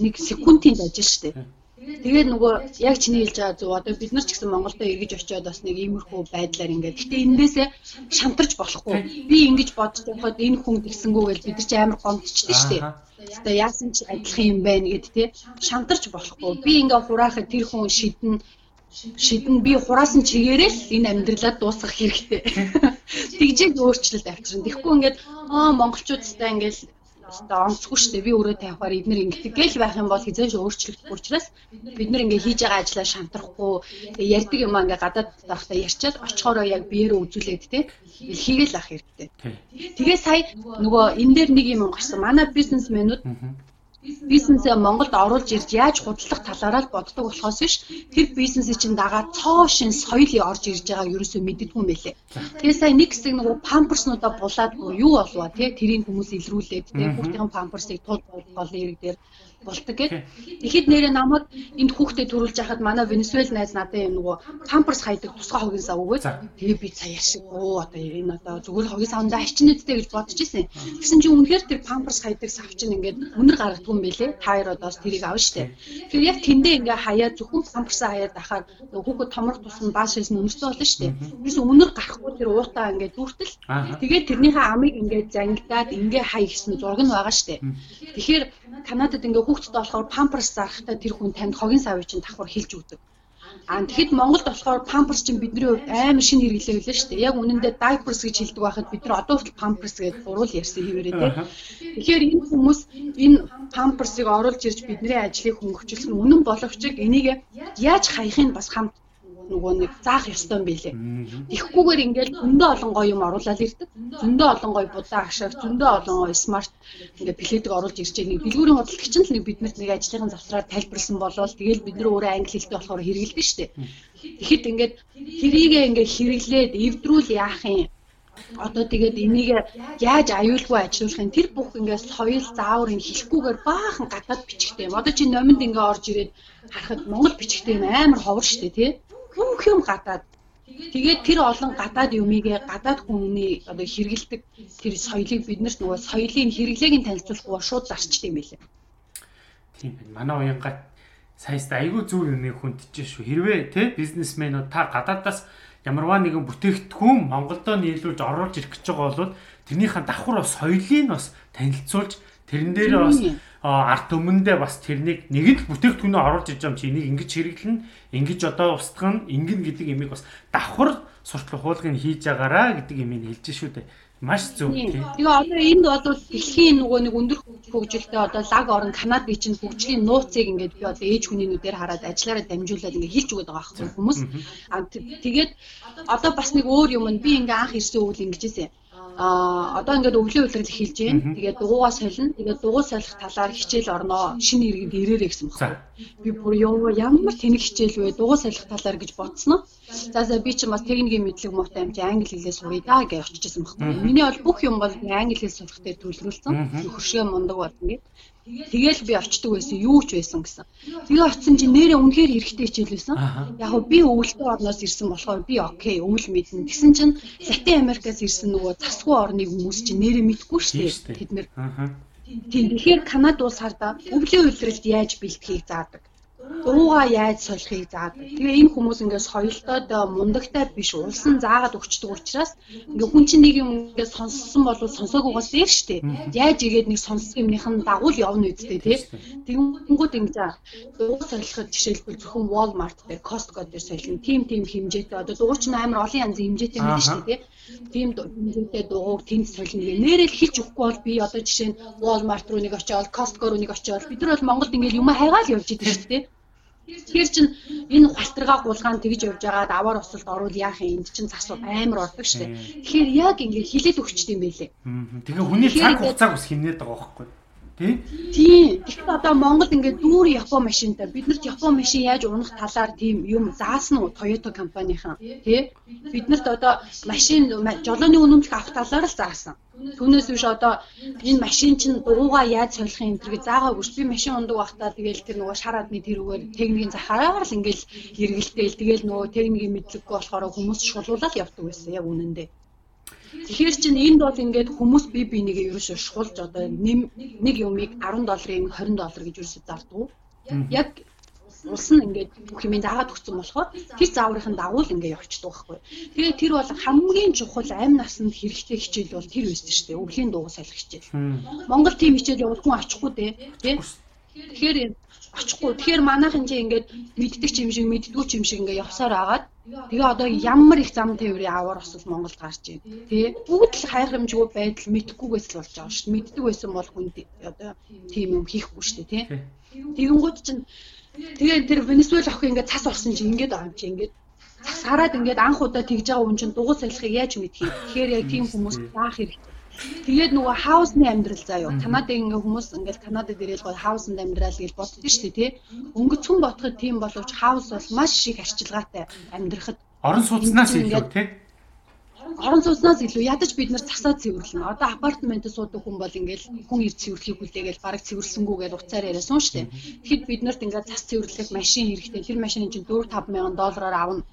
нэг секундын ажил шүү дээ. Тэгээд нөгөө яг чиний хэлж байгаа зөв одоо бид нар ч гэсэн Монголдо эргэж очиод бас нэг иймэрхүү байдлаар ингээд. Гэтэ энэсээ шантарч болохгүй. Би ингэж бодож байхад энэ хүн гисэнгүү гэж бид нар ч амар гомдчихдээ шүү дээ. Одоо яасан ч адилхан юм байна гэд те шантарч болохгүй. Би ингээ хураахад тэр хүн шидэн шидэн би хураасан чигээрээ л энэ амьдралаа дуусгах хэрэгтэй. Тэгжээд өөрчлөлт авчирна. Тэгэхгүй ингээд аа монголчуудтай ингээд одоо онцгүй шүү дээ. Би өөрөө тавихаар эднэр ингэдэг гэл байх юм бол хизээш өөрчлөгдөх учраас бид нар ингээ хийж байгаа ажлаа шантрахгүй ярьдаг юм ингээ гадаад байхдаа ярьчаад очихороо яг биеэрээ үзүүлээд те хийгээл ах хэрэгтэй. Тэгээ сая нөгөө энэ дээр нэг юм гарсан. Манай бизнесмэнүүд бизнесээ Монголд оруулж ирж яаж худалдах талаараа л боддог болохоос биш тэр бизнесийн чинь дагаа цоо шин соёлын орж ирж байгааг ерөөсөө мэддэггүй юм байлээ. Тэгээ сая нэг хэсэг нөгөө памперснуудаа булаад юу болов те тэрийг хүмүүс илрүүлээд те хүүхдийн памперсыг тул гол эрэг дээр болдог гэд. Тэгэхэд нэрээ намайг энд хүүхдэд төрүүлж яхад манай Венесуэл найз надад юм нөгөө памперс хайдаг тусгай хогийн сав өгөөд тэгээ би цаяар шиг оо одоо энэ одоо зүгээр хогийн савндаа арчинэдтэй гэж бодож исэн. Тэгсэн чинь үнэхээр тэр памперс хайдаг сав чинь ингээд үнэр гаргадгүй юм бэлээ. Таяр одоос тэрийг авна штэ. Тэгэхээр яг тэндээ ингээ хаяа зөвхөн памперсаа хаяад ахаар хүүхэд томрох тусна бааш шийсэн үнэртэй болно штэ. Тэрс үнэр гарахгүй тэр уутаа ингээ дүүртэл. Тэгээд тэрнийхээ амыг ингээ зангидаад ингээ хай гэсэн зураг нь байгаа штэ. Тэгэхээр Канадад ингээ хүүхдэд болохоор памперс зарахтаа тэр хүн танд хогийн савыг чинь давхар хэлж өгдөг. Аа тэгэхэд Монголд болохоор памперс чинь бидний хувьд амар шинэ хэрэглээ байлаа шүү дээ. Яг үнэндээ diapers гэж хэлдэг байхад бид нар одоо хүртэл памперс гэж гурвал ярьсан хэвээрээ тийм. Тэгэхээр энэ хүмүүс энэ памперсыг оруулж ирж бидний ажлыг хөнгөвчлсөн үнэн боловч энийг яаж хаях нь бас хамт нөгөө нэг заах ёстой юм билэ. Тэгхгүйгээр ингээл зөндөө олон гоё юм оруулаад ирдэг. Зөндөө олон гоё будаа агшааг, зөндөө олон гоё смарт ингээд пледэг оруулж ирж байгаа нэг дэлгүүрийн худалдагч нь л нэг биднэрт нэг ажлын завсраар тайлбарлсан болол тэгэл бид нар өөрөө англи хэлтэй болохоор хэрэгэлдэг шүү дээ. Тэгэхэд ингээд тэрийгээ ингээд хэрэглээд эвдрүүл яах юм одоо тэгээд энийг яаж аюулгүй ажилуулах юм тэр бүх ингээд соёл заавар юм хэлэхгүйгээр баахан гадаад бичгтэй юм. Одоо чи номонд ингээд орж ирээд харахад монгол бичгтэй юм амар ховор штэ тий бүх юм гадаад Тэгээд тэр олон гадаад юмыг гадаад хүмүүний одоо хэрэгэлдэг тэр соёлыг бид нарт нөгөө соёлын хэрэглээг нь танилцуулахгүй шууд зарчд юм байлаа. Тийм байна. Манай уянгаа саяст айгүй зөв юмыг хүндэж шүү. Хэрвээ те бизнесмэнүүд та гадаадаас ямарваа нэгэн бүтээгдэхүүн Монголдо нийлүүлж оруулж ирэх гэж байгаа бол тэрнийхэн давхар соёлыг бас танилцуулж тэрэн дээр бас арт өмнөдөө бас тэрнийг нэг л бүтээгдэхүүнээ оруулж иж юм чи энийг ингэж хэрэглэн ингэж одоо устгах нь ингэн гэдэг имийг бас давхар суртлах хуулгыг хийж байгаараа гэдэг имийг хэлж шүү дээ. Маш зөв тийм. Тэгээ одоо энд бол дэлхийн нөгөө нэг өндөр хөгжилтэй одоо лаг орн Канадын чинь хөгжлийн нууцыг ингээд би одоо ээж хүний нүдээр хараад ажиллаараа дамжуулаад ингээд хэлж өгöd байгаа байхгүй хүмүүс. Аа тэгээд одоо бас нэг өөр юм нь би ингээ анх ирсэн үйл ингэжсэн а одоо ингээд өвлийн үйлрэл эхэлж байна. Тэгээд дугуугаа солино. Тэгээд дугуй солих талаар хичээл орноо. Шинэ иргэд ирээрэй гэсэн байна. би бүр ямар тэнэг хичээл вэ дугуй салхи талаар гэж бодсноо. За за би ч бас техникийн мэдлэг муутай юм чи англи хэлээ суръя да гэж очижсэн байхгүй. Миний бол бүх юм бол англи хэл сурах дээр төлөвлөсөн. Хөршөө мундаг болно гэд. Тэгэл би очдөг байсан, юу ч байсан гэсэн. Тэгээ очисон чинь нэрээ үнэхээр хэрэгтэй хичээл байсан. Яг би өвөлтөө орноос ирсэн болохоор би окей, өвөл мэднэ. Тэгсэн чинь Латин Америкаас ирсэн нөгөө засгүй орны хүмүүс чинь нэрээ мэдгүй шүү дээ. Тэд нэр. Тийм тэгэхээр Канад улс хардаа өвлийн үйлрэлд яаж бэлтгийг заадаг дууга яаж солихыг заадаг. Тэгээ энэ хүмүүс ингээс соёлтойд мундагтай биш улсан заагаад өгчдөг учраас ингээ хүн чинь нэг юм ингээ сонссон бол сонсоогоогоос дээр штэ. Яаж игээд нэг сонссон юмных нь дагуул явна үсттэй тий. Тэгэнгүүт ингээ дууга солиход жишээлбэл зөвхөн Walmart дээр Costco дээр солино. Тим тим хэмжээтэй одоо дууг чинь амар олон янзын хэмжээтэй мэдэн штэ тий. Тим хэмжээтэй дууг тэнд солино. Нэрэл хэлж өгөхгүй бол би одоо жишээ нь Walmart руу нэг очиод Costco руу нэг очиод бид нар бол Монголд ингээ юм хайгаал явж идэв штэ тий. Тэгэхээр чин энэ халтаргаа гулгаан тэгж явж байгаа даваар усалд орвол яах юм энд чин засуу амар ордог штэ. Тэгэхээр яг ингэ хилээд өгчт юм байлээ. Тэгээ хүний цаг хугацааг ус хэмнээд байгаа байхгүй тий? Тийм. Тэгэхээр одоо Монгол ингээд дүүр Япон машинтай биднэрт Япон машин яаж унах талаар тийм юм заасан уу Toyota компанийн тий? Биднэрт одоо машин жолооны үнэмлэх авах талаар л заасан. Түүнээс биш одоо энэ машин чинь дуугаа яаж солих юм тэргээ заагаагүй. Би машин ундаг байхдаа тэгээл тэр нөгөө шар адны тэрүүгээр техникийн захаараар л ингээл эргэлдээл тэгээл нөгөө техникийн мэдлэггүй болохоор хүмүүс шулуулаад явдаг байсан яг үнэндээ. Тэгэхээр чинь энд бол ингээд хүмүүс бие бинийгээ ерөөсөө шулж одоо нэг юмыг 10 долларын 20 доллар гэж ерөөсөө зардаг. Яг улс нь ингээд бүх юм заагаад өгсөн болохоор тэр зааврын дагуу л ингээд явчихдаг байхгүй. Тэгээ тэр бол хамгийн чухал амь насанд хэрэгтэй хичээл бол тэр байсан шүү дээ. Өвлийн дууг салхи хичээл. Монгол тийм хичээл явуул хүн очихгүй дээ. Тэ? Тэгэхээр очихгүй. Тэгэхээр манайхан чи ингээд мэддэг юм шиг мэддгүй юм шиг ингээд явсаар агаад тэгээ одоо ямар их зам тээврийн аваар осол Монголд гарч ийн. Тэгээ бүгд л хайхрамжгүй байдал мэдхгүйгээс л болж байгаа шүү дээ. Мэддэг байсан бол хүн одоо тийм юм хийхгүй шүү дээ, тий. Тэгэнгүүт чинь тэгээ тэр Венесуэл охин ингээд цас орсон чинь ингээд байгаа юм чи ингээд цас хараад ингээд анх удаа тэгж байгаа хүн чинь дугуй салхийг яаж мэдхий. Тэгэхээр яг тийм хүмүүс заах хэрэгтэй Тэгээд нөгөө хаусны амьдрал заа юу. Канадын ингээ хүмүүс ингээл Канадад ирээл гоо хаусанд амьдрал гэж боддог шүү дээ тий. Өнгөцхөн ботход тийм боловч хаус бол маш их арчилгаатай амьдрахад орон сууцнаас илүү тий орон сууцнаас илүү ядаж бид нар засаа цэвэрлэнэ. Одоо апартаментд суудаг хүн бол ингээл хүн ир цэвэрлэхийг хүлээгээл бараг цэвэрлсэнгүүгээл уцаар яриасан шүү дээ. Тэгэхэд бид нарт ингээд зас цэвэрлэх машин хэрэгтэй. Тэр машины чинь 4 5 мянган доллараар авна.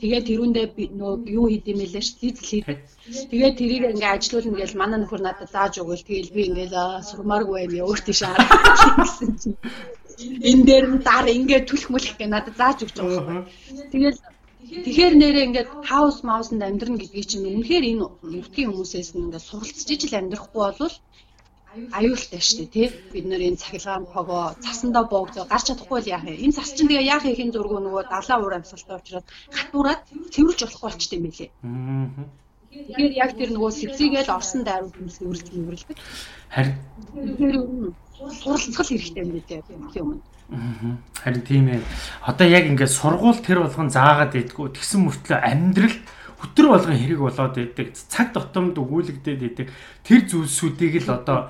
Тэгээд тэрүүндээ юу хийдэм мэлээ ш дизель хий. Тэгээд тэрийг ингээд ажилуулна гэж манай нөхөр надад зааж өгөөл. Тэгэл би ингээд сурмааргүй байм өөртөө шаар гэсэн чинь энэ дээр нь дараа ингээд түлх мүлх гэ надад зааж өгч байгаа. Тэгэл Тэгэхээр нэрээ ингээд хаус маусанд амьдрна гэдгийг чинь үнэхээр энэ нутгийн хүмүүсээс нь ингээд суралцж ижил амьдрахгүй болвол аюултай шүү дээ тий. Бид нар энэ цахилгаан пого цасандаа боогдоо гарч чадахгүй л яах юм энэ цас чинь тэгээ яах ихийн зургуу нөгөө далаа уур амьсгалтай учраас хатуураад цэвэрж болохгүй болчтой юм билээ. Тэгэхээр яг тэр нөгөө сэвсийгээл орсон дайруу хүмүүс үргэлж үргэлдэг харин суралцгал хэрэгтэй юм билээ юм. өмнө Харин тийм ээ. Одоо яг ингээд сургууль тэр болгон заагаад идэггүй. Тэгсэн мөртлөө амьдрал өтөр болгон хэрэг болоод идэг. Цаг тутамд өгүүлэгдээд идэг. Тэр зүйлсүүдийг л одоо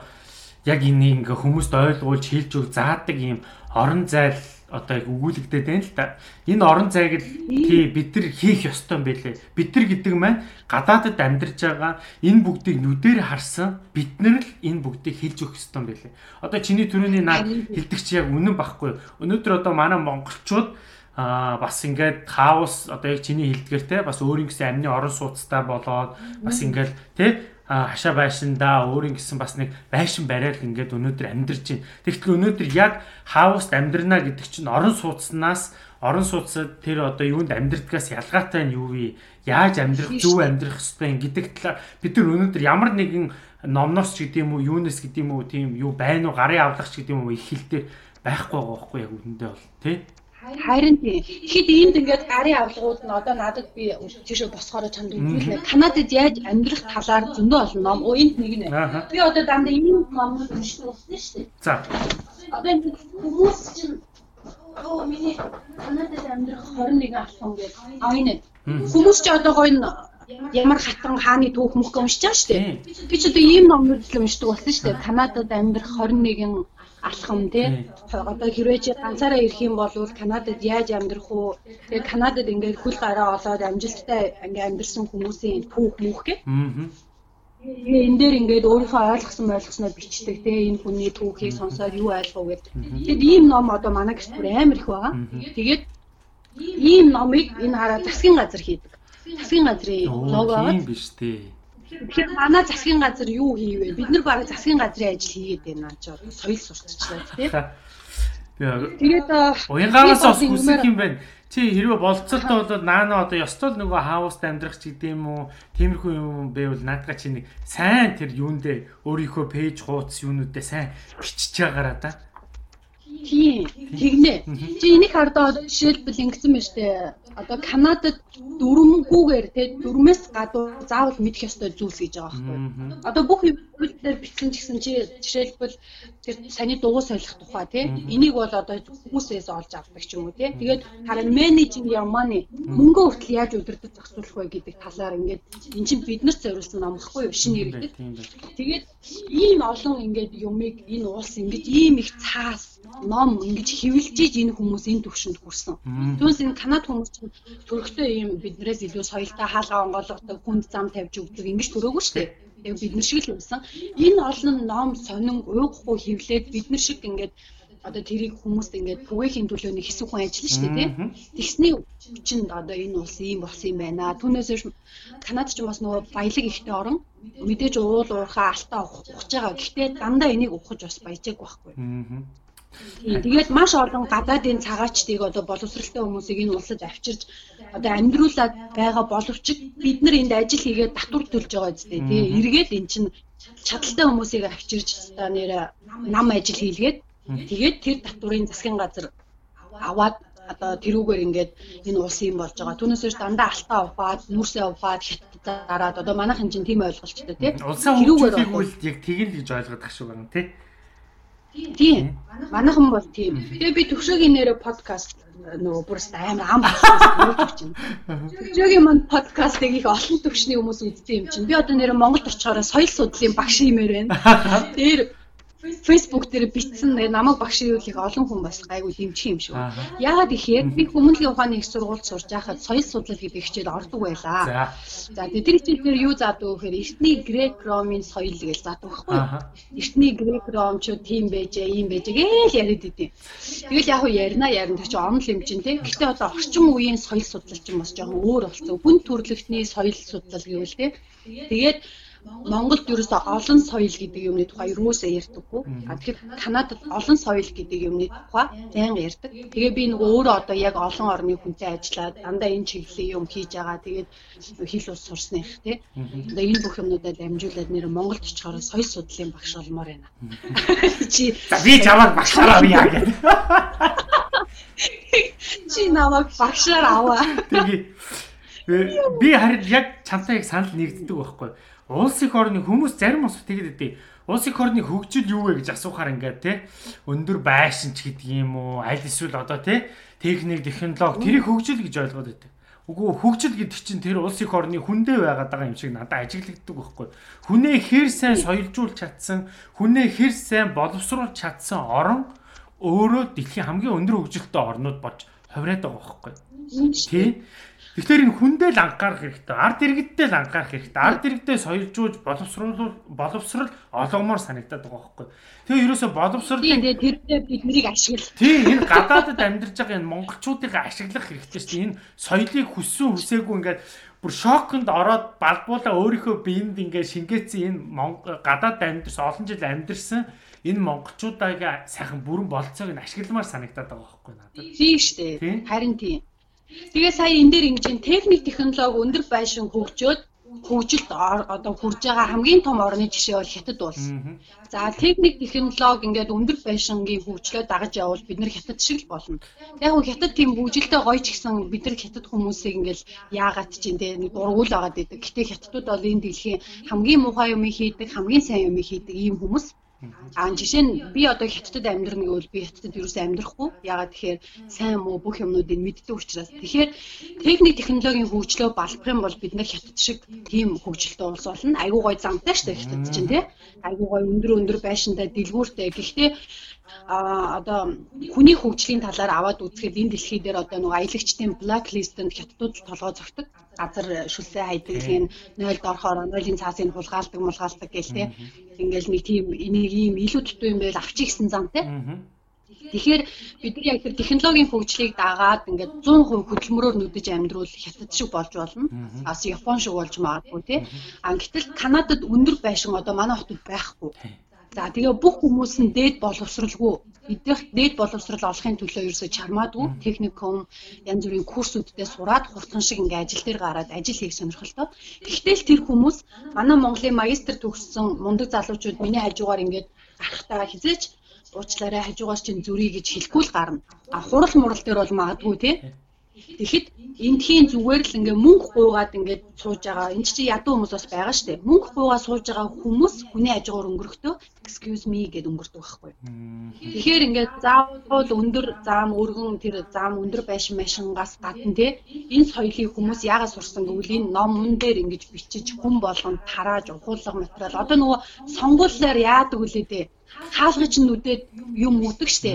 яг энийг ингээ хүмүүст ойлгуулж хэлж өг заадаг юм орон зайл одоо яг өгүүлэгдээд байна л да. Энэ орон зайг л тий бид нар хийх ёстой юм байлээ. Бид нар гэдэг маань гадаадад амьдарч байгаа энэ бүгдийг нүдээр харсан бид нар л энэ бүгдийг хэлж өгөх ёстой юм байлээ. Одоо чиний төрөний наад хэлдэг чи яг үнэн байхгүй. Өнөөдөр одоо манай монголчууд а бас ингээд хаус одоо яг чиний хэлдгэр те бас өөрийн гэсэн амны орон сууцтай болоод бас ингээд те хашаа байшиндаа өөрийн гэсэн бас нэг байшин барайл ингээд өнөөдөр амьдарч байна. Тэгтэл өнөөдөр яг хауст амьдрна гэдэг чинь орон сууцнаас орон сууцад тэр одоо юунд амьдрдгаас ялгаатай нь юу вэ? Яаж амьдрах, зөв амьдрах ёстой гэдэг талаар бид нар өнөөдөр ямар нэгэн номноос ч гэдэм үү, юунес гэдэм үү, тийм юу байна уу, гарын авлагч гэдэм үү их хэлтэй байхгүй байгаа байхгүй яг үндэ бол тий Харин тэгэхэд энд ингээд гарын авлагууд нь одоо надад би тийшээ босохоор чанд үзүүлнэ. Канадад яаж амьдрах талаар зөндөө олон ном. Оо энд нэг нэ. Би одоо дандаа энэ номыг уншиж болсон шүү дээ. За. Одоо энэ хүмүүс чинь оо миний Канадад амьдрах 21 алхам. А энэ. Хүмүүс ч одоо гоё ямар хатан хааны түүх мөх уншиж байгаа шүү дээ. Би ч одоо ийм номнууд л уншдаг болсон шүү дээ. Канадад амьдрах 21 алхам тий. Одоо хэрвээ чи ганцаараа ирэх юм бол Канадад яаж амьдрах уу? Тэгээ Канадад ингээд хөл гараа олоод амжилттай ингээд амьдэрсэн хүмүүсийн түүх мүх гэх. Аа. Энэ дээр ингээд өөрийнхөө ойлгосон ойлгосноо бичдэг тий энэ хүний түүхийг сонсоод юу ойлгов гэдэг. Тэгэд ийм ном одоо манай гэрт бүр амар их байгаа. Тэгээд ийм номыг энэ хараа засгийн газар хийдэг. Засгийн газрын лого. Тийм биш тий. Тэгэхээр манай засгийн газар юу хийвэ? Бид нар бараг засгийн газрын ажил хийгээд байна ч соёл сурталчлаа тийм. Тэгээд уянгаараас бас хүсэх юм байна. Чи хэрвээ болцолтой бол наана одоо ёстол нөгөө хауст амьдрах ч гэдэм үү тиймэрхүү юм байвал наадга чи нэг сайн тэр юундээ өөрийнхөө пэйж хуудас юунуудаа сайн бичиж байгаараа да. Тийм. Тэгнэ. Чи энийг хардаа жишээлбэл ингэсэн байна штэ одоо Канадад дөрвөнгүүгээр те дөрмөөс гадуур заавал мэдэх ёстой зүйлс гэж байгаа байхгүй. Одоо бүх юмнууд дээр бичсэн ч гэсэн чи жишээлбэл тэр саний дугуй солих тухай те энийг бол одоо хүмүүсээс олж авдаг ч юм уу те. Тэгээд харин managing your money мөнгөө хүртэл яаж удирдах зохицуулах вэ гэдэг талаар ингээд эн чинь биднэрт зориулсан ном гэхгүй юу шинэ иргэдэд. Тэгээд ийм олон ингээд юмыг энэ улс ингээд ийм их цаас ном ингэж хөвлөжиж энэ хүмүүс энэ төвшөнд хүрсэн. Түүнээс энэ Канад хүмүүс төрөхтэй юм биднээс илүү соёлтой хаалга онгойлгодог хүнд зам тавьж өгдөг ингэж төрөөгүй шүү дээ. Бид нар шиг л юмсан. Энэ олон ном сонин уйгахгүй хөвлээд бид нар шиг ингээд одоо тэрийг хүмүүст ингээд бүгээхийн төлөө нэг хэсэг хүн ажиллана шүү дээ тий. Тэгсний чинь одоо энэ улс ийм болсон юм байна. Түүнээс Канад ч бас нөгөө баялаг ихтэй орон мэдээж уул уурхаа алтаа ухаж байгаа. Гэхдээ дандаа энийг ухаж бас баяжааг байхгүй. Тэгээд маш олон гадаадын цагаачдыг одоо боловсралтай хүмүүсийг энэ улсад авчирж одоо амьдруулад байгаа боловч бид нар энд ажил хийгээд татвар төлж байгаа үстэй тий эргээд эн чинь чадaltaй хүмүүсийг авчирж одоо нэр нам ажил хийлгээд тэгээд тэр татврын засгийн газар аваад одоо тэрүүгээр ингээд энэ улс юм болж байгаа. Түүнээс биш дандаа алтаа ухаад, нүрсээ ухаад хятадаараад одоо манайхан чинь тийм ойлголцтой тий. Улсаа хөгжүүлэх үйл яг тгийм гэж ойлгоод тах шүү байна тий. Тийм. Манайхан бол тийм. Тэгээ би төвшөөгийн нэрэ подкаст нөгөө бүр амар ам болсон чинь. Төвшөөгийн манд подкастыг их олон төвшний хүмүүс үздэг юм чинь. Би одоо нэрэ Монголд очихоор соёл судлалын багш юмэр байна. Тэр Facebook дээр бичсэн намайг багшруулах олон хүн бас гайгүй дэмжих юм шүү. Яагаад гэхээр би хүмүүнлэгийн ухааны их сургуульд сурж байхад соёл судлал гэдэг хичээл ордог байлаа. За тэр хичээлээр юу заадаг вэ гэхээр эртний грек ромын соёл гэж заадаг байхгүй юу? Эртний грек ромчууд тийм байжээ, ийм байжээ гээл яриад идэв. Тэгэл яг уу ярина ярина чинь онл юм чинь тий. Гэтэ одоо орчин үеийн соёл судлал чинь бас жоохон өөр болсон. Хүн төрөлхтний соёл судлал гэвэл тий. Тэгээд Монголд ерөөсөө олон соёл гэдэг юмны тухай юусаа ярьдаггүй. А тэгэхээр Канадад олон соёл гэдэг юмны тухай байнга ярьдаг. Тэгээ би нөгөө өөрөө одоо яг олон орны хүнтэй ажиллаад дандаа энэ чиглэлийн юм хийж байгаа. Тэгээд хэл ус сурсны их тий. Одоо энэ бүх юмнуудад дамжуулаад нэр Монголд очихоор соёл судлалын багш болмоор байна. Чи би чамайг багшаар авъя гэдэг. Чи намайг багшаар аваа. Тэгээ би харин яг чамтай яг санал нэгддэг байхгүй улс их орны хүмүүс зарим ус тэгээд өгдөө. Улс их орны хөгжил юу вэ гэж асуухаар ингээд те өндөр байшин ч гэдэг юм уу аль эсвэл одоо те техник технологи тэрийг хөгжил гэж ойлгоод байдаг. Үгүй хөгжил гэдэг чинь тэр улс их орны хүндээ байгаад байгаа юм шиг надад ажиглагддаг байхгүй. Хүнээ хэр сайн соёлжуулж чадсан, хүнээ хэр сайн боловсруулж чадсан орон өөрөө дэлхийн хамгийн өндөр хөгжилтэй орнууд болж хувраад байгаа байхгүй. Тийм. Тэгэхээр энэ хүндээ л анхаарах хэрэгтэй. Ард иргэддээ л анхаарах хэрэгтэй. Ард иргэдээ соёлжуулж боловсруулах боловсрал олгомоор санагдаад байгаа байхгүй. Тэгээ ерөөсө боловсролыг тэгээ тэрдээ биднийг ашиглах. Тийм энэ гадаадд амьдарч байгаа энэ монголчуудыг ашиглах хэрэгтэй шүү дээ. Энэ соёлыг хүссэн хүсээгүй ингээд бүр шоконд ороод балбуула өөрийнхөө биед ингээд шингээсэн энэ гадаад амьдарсан олон жил амьдарсан энэ монголчуудаа сайхан бүрэн болцоог нь ашигламаар санагдаад байгаа байхгүй надад. Тийм шүү дээ. Харин тийм. Тэгээ сая энэ дээр ингэж техник технологи өндөр байшин хөгжөөд хөгжилд одоо хүрж байгаа хамгийн том орны жишээ бол Хятад улс. За техник технологи ингээд өндөр байшингийн хөгжлөө дагаж явбал бид нар Хятад шиг л болно. Яг нь Хятад тийм хөгжилтэй гоё ч гэсэн бид нар Хятад хүмүүсийг ингээд яагаад ч юм те дургуул агаад идэг. Гэтэ Хятадууд бол энэ дэлхийн хамгийн муухай юмыг хийдэг, хамгийн сайн юмыг хийдэг ийм хүмүүс. Аа жишээ нь би одоо хятадд амьдрах гэвэл би хятадд юу ч амьдрахгүй. Ягаад тэгэхээр сайн муу бүх юмнуудыг мэддэг учраас. Тэгэхээр техник технологийн хөгжлөө балбах юм бол бид нар хятад шиг тийм хөгжилтэй улс болно. Айгуу гой замтай шүү дээ хятад чинь тий. Айгуу гой өндөр өндөр байшинтай дэлгүүртэй. Гэхдээ а одоо хүний хөгжлийн талаар аваад үзэхэд энэ дэлхий дээр одоо нэг аялагчдын блэклистэнд хятадууд толгой зогтдог газар шүлсээ хайдаг тийм нойлд орохоор нойлын цаасыг хулгаалдаг мулгаалдаг гэл те ингээл нэг тийм энийг ийм илүү дутуу юм байл авчих гэсэн зам те Тэгэхээр бид нар яг тэр технологийн хөгжлийг дагаад ингээд 100% хөдөлмөрөөр нүдэж амьдруул хятад шиг болж болно. Ас Япон шиг болж магадгүй тий. А гэтэл Канадад өндөр байшин одоо манай хотод байхгүй. За тэгээ бүх хүмүүс нь дээд боловсралгүй эдгээр дээд боловсрал олохын төлөө ерөөсө чармаадгүй техникум янз бүрийн курсүүддээ сураад хурдан шиг ингээ ажил дээр гараад ажил хийх сонирхолтой. Гэхдээ л тэр хүмүүс манай Монголын магистр төгссөн мундаг залуучууд миний хажуугаар ингээд гарахтаа хизээч уучлаарай хажуугаар чинь зүрий гэж хэлэхгүй л гарна. А хурал мурал дээр бол магадгүй тий. Тэгэхэд эндхийн зүгээр л ингээ мөнгө гуугаад ингээ сууж байгаа. Энд чинь ядуу хүмүүс бас байгаа шүү дээ. Мөнгө гуугаад сууж байгаа хүмүүс хүний ажгаар өнгөрөхдөө excuse me гэд өнгөрдөг байхгүй. Тэгэхээр ингээ заавал өндөр заам өргөн тэр заам өндөр байшин машингаас гадна те энэ соёлыг хүмүүс яагаад сурсан гэвэл энэ номон дээр ингэж бичиж хүн болгонд тарааж ухуулгах материал. Одоо нөгөө сонгуулиар яадаг үлээ дээ хаалгач нүдэд юм өгдөг штэ.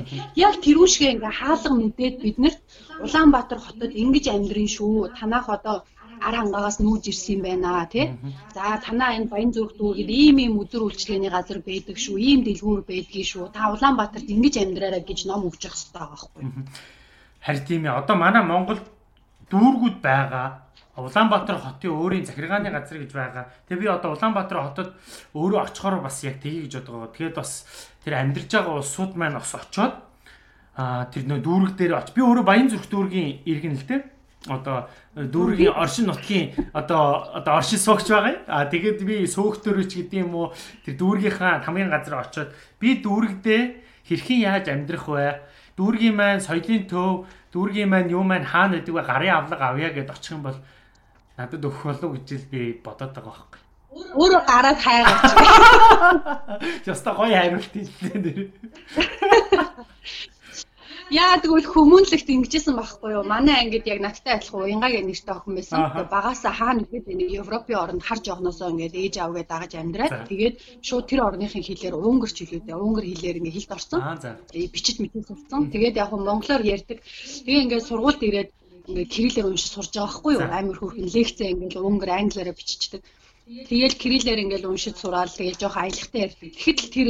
Яг тэрүүшгээ ингээ хаалга нүдэд биднэрт Улаанбаатар хотод ингэж амьдрын шүү. Танах одоо ар хангаагаас нүүж ирсэн юм байна тий. За танаа энэ баян зүрх дүүгээд ийм ийм үзүр үйлчлэгээний газар байдаг шүү. Ийм дэлгүүр байдгийг шүү. Та Улаанбаатарт ингэж амьдраарай гэж ном өгч явах хэрэгтэй байгаа байхгүй. Харин тийм ээ. Одоо манай Монголд дүүргүүд байгаа. Улаанбаатар хотын өөрийн захиргааны газар гэж байгаа. Тэгээ би одоо Улаанбаатар хотод өөрөө очихоор бас яг тгий гэж бодгоо. Тэгээд бас тэр амьдарч байгаа улсууд маань бас очоод а тэр нөө дүүрэг дээр оч. Би өөрөө Баян зүрх дүүргийн иргэн л дээ. Одоо дүүргийн оршин нутгийн одоо одоо оршин суугч байгаа. А тэгээд би сөөгтөрөч гэдэг юм уу тэр дүүргийнхаа хамгийн газар очоод би дүүрэгдээ хэрхэн яаж амьдрах вэ? Дүүргийн маань соёлын төв, дүүргийн маань юу маань хаана гэдэг вэ? Гарын авлага авъя гэд очих юм бол надад өгөх болов гэж л би бодоод байгаа байхгүй. Өөрөө гараад хайгаач. Яста гоё хариулт юм дээ. Яа тэгвэл хүмүүнлэгт ингэжсэн байхгүй юу? Манай ангид яг надтай адилхан уянгагийн нэртэй охин байсан. Багаасаа хаана ихэд нэг Европын оронд харж явахноосоо ингээд ээж авгээд дагаж амьдраад тэгээд шууд тэр орныхын хэлээр унгэрч хэлүүдээ унгар хэлээр ингээд хэлд орсон. Бичиж мэдээ сурсан. Тэгээд яг монголоор ярьдаг. Тэгээ ингээд сургуульд ирээд ингээд кириллээр уншиж сурж байгаа байхгүй юу? Амар хөөрхөн лекцээ ингээд унгар англиараа биччихдэг. Тэгэл кириллээр ингээл уншиж сураал тэгэл жоох аялагтай ярьдаг. Тэгэхэд л тэр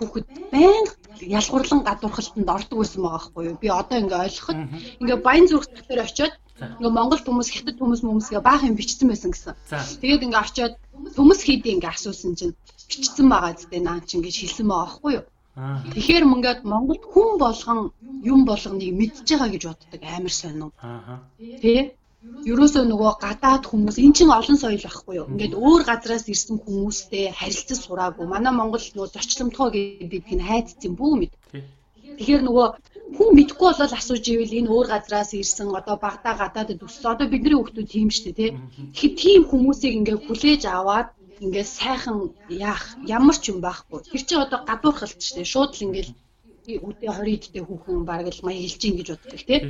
хүүхэд байнга ялгуурлан гадуурхалтанд ордог байсан байгаа байхгүй юу? Би одоо ингээ ойлгоход ингээ баян зүрх дээр очиод ингээ Монгол хүмүүс хятад хүмүүс хүмүүсгээ баах юм бичсэн байсан гэсэн. Тэгээд ингээ очиод хүмүүс хийдий ингээ асуусан чинь бичсэн байгаа зү наа чи ингээ шилсэн байгаа байхгүй юу? Тэгэхээр мөнгөд Монголд хүн болгон юм болгоныг мэдж байгаа гэж боддог амар сонин. Аа. Тэ? Ерөөсөө нөгөө гадаад хүмүүс эн чинь олон соёл байхгүй юу. Ингээд өөр газраас ирсэн хүмүүстэй харилцаж сураагүй. Манай Монгол нөгөө зочломтгоо гэдэг нь хайцсан бүү мэд. Тэгэхээр нөгөө хүн мэдгүй болол асууж ивэл энэ өөр газраас ирсэн одоо багтаа гадаадд өссөн. Одоо бидний хүмүүс тийм шүү дээ тий. Тэгэхээр тийм хүмүүсийг ингээд хүлээж аваад ингээд сайхан яах ямар ч юм байхгүй. Тэр чинь одоо гадуурхалт шүү дээ. Шууд л ингээд үдээ 20 идтэй хүүхэн бараг л маяг хэлж ин гэж боддог тий.